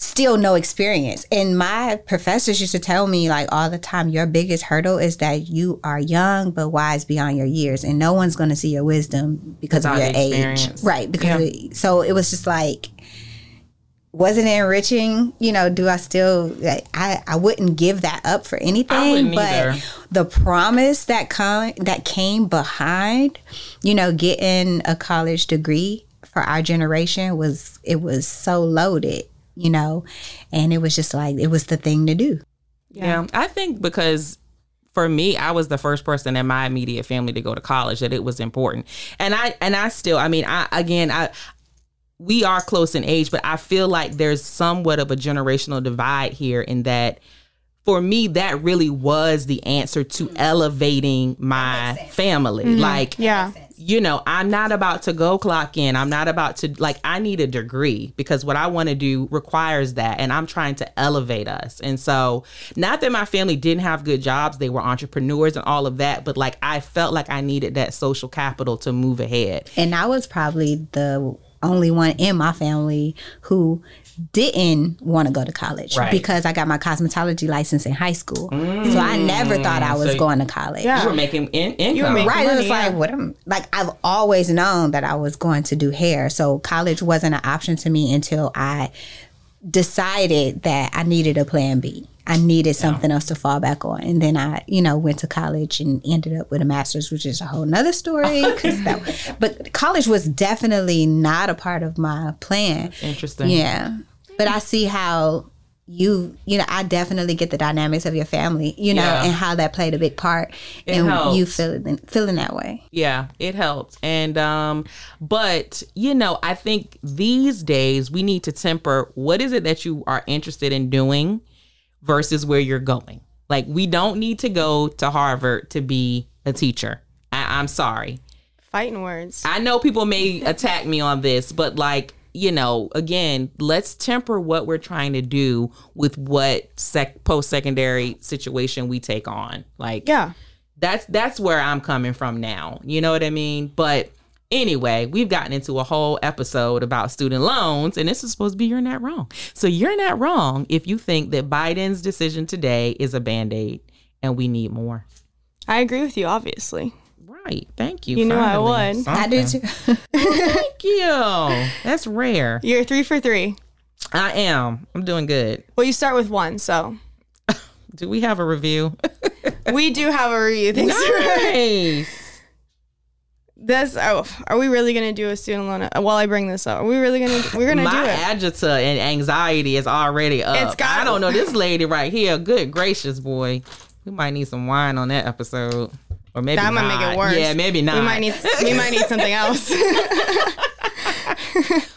still no experience. And my professors used to tell me like all the time, your biggest hurdle is that you are young but wise beyond your years, and no one's going to see your wisdom because Without of your age, right? Because it- so it was just like. Wasn't it enriching? You know, do I still? I I wouldn't give that up for anything. wouldn't but either. the promise that come that came behind, you know, getting a college degree for our generation was it was so loaded, you know, and it was just like it was the thing to do. Yeah. I think because for me, I was the first person in my immediate family to go to college that it was important. And I and I still, I mean, I again, I we are close in age, but I feel like there's somewhat of a generational divide here in that for me, that really was the answer to mm. elevating my family. Mm-hmm. Like Yeah. you know, I'm not about to go clock in. I'm not about to like I need a degree because what I want to do requires that and I'm trying to elevate us. And so, not that my family didn't have good jobs, they were entrepreneurs and all of that, but like I felt like I needed that social capital to move ahead. And I was probably the only one in my family who didn't want to go to college Right. because I got my cosmetology license in high school. So I never thought I was Mm. So- going to college. Yeah. You were making in- income. were making- Right. It money, was like yeah. what am like I've always known that I was going to do hair. So college wasn't an option to me until I decided that I needed a plan B. I needed something else to fall back on. And then I, you know, went to college and ended up with a master's, which is a whole nother story. that, but college was definitely not a part of my plan. Interesting. Yeah. But I see how you, you know, I definitely get the dynamics of your family, you know, Yeah. and how that played a big part It in helps. you feeling feeling that way. Yeah, it helps. And um but you know, I think these days we need to temper what is it that you are interested in doing versus where you're going. Like we don't need to go to Harvard to be a teacher. I, I'm sorry. Fighting words. I know people may attack me on this, but like, you know, again, let's temper what we're trying to do with what sec- post-secondary situation we take on. Like Yeah. that's that's where I'm coming from now. You know what I mean? But anyway, we've gotten into a whole episode about student loans, and this is supposed to be you're not wrong. So you're not wrong if you think that Biden's decision today is a band-aid and we need more. I agree with you, obviously. Right. Thank you. You know I won. would. I do too. Thank you. That's rare. You're three for three. I am. I'm doing good. Well, you start with one, so Do we have a review? we do have a review. Thanks. nice. This oh, are we really gonna do a student loan? While I bring this up, are we really gonna? We're gonna My do it. agita and anxiety is already up. It's got- I don't know this lady right here. Good gracious, boy. We might need some wine on that episode, or maybe That might make it worse. Yeah, maybe not. We might need we might need something else.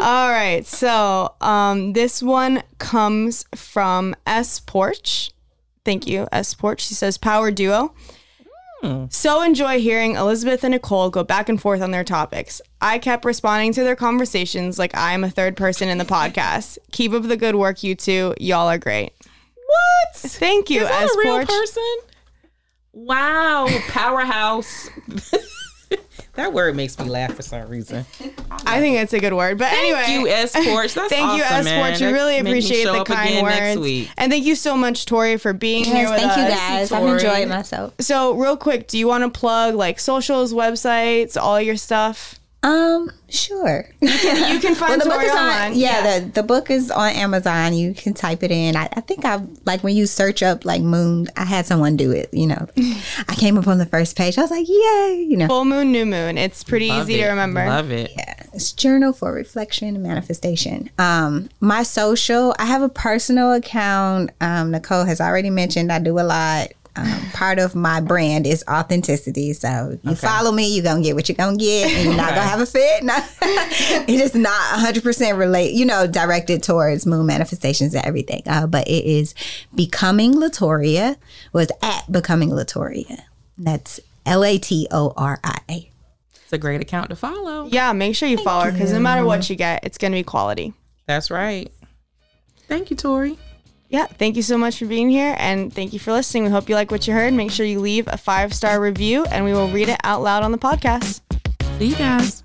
All right. So um, this one comes from S Porch. Thank you, S Porch. She says power duo. So enjoy hearing Elizabeth and Nicole go back and forth on their topics. I kept responding to their conversations like I am a third person in the podcast. Keep up the good work, you two. Y'all are great. what? Thank you, Is that S a real Porch. person? Wow, powerhouse. that word makes me laugh for some reason. I think it's a good word. But anyway, Thank you, S Porch. That's Thank you, awesome, S man. Sports. We really appreciate the kind words. next week. And thank you so much, Tori, for being here Yes, with thank us. you guys. I've Tori. enjoyed myself. So, real quick, do you want to plug like socials, websites, all your stuff? Um, sure. You can find the book Tori is online. on. Yeah, The, the book is on Amazon. You can type it in. I, I think I've like when you search up like moon. I had someone do it. You know, I came up on the first page. I was like, yay! You know, full moon, new moon. It's pretty Love easy it. to remember. Love it. Yeah, it's journal for reflection and manifestation. Um, my social. I have a personal account. Um, Nicole has already mentioned I do a lot. Um, part of my brand is authenticity. So you follow me, you're gonna get what you're gonna get, and you're not gonna have a fit. No, it is not 100 percent relate, you know, directed towards moon manifestations and everything. Uh, but it is becoming Latoria was at becoming Latoria. That's L A T O R I A. It's a great account to follow. Yeah, make sure you follow her because no matter what you get, it's going to be quality. That's right. Thank you, Tori. Yeah, thank you so much for being here and thank you for listening. We hope you like what you heard. Make sure you leave a five star review and we will read it out loud on the podcast. See you guys.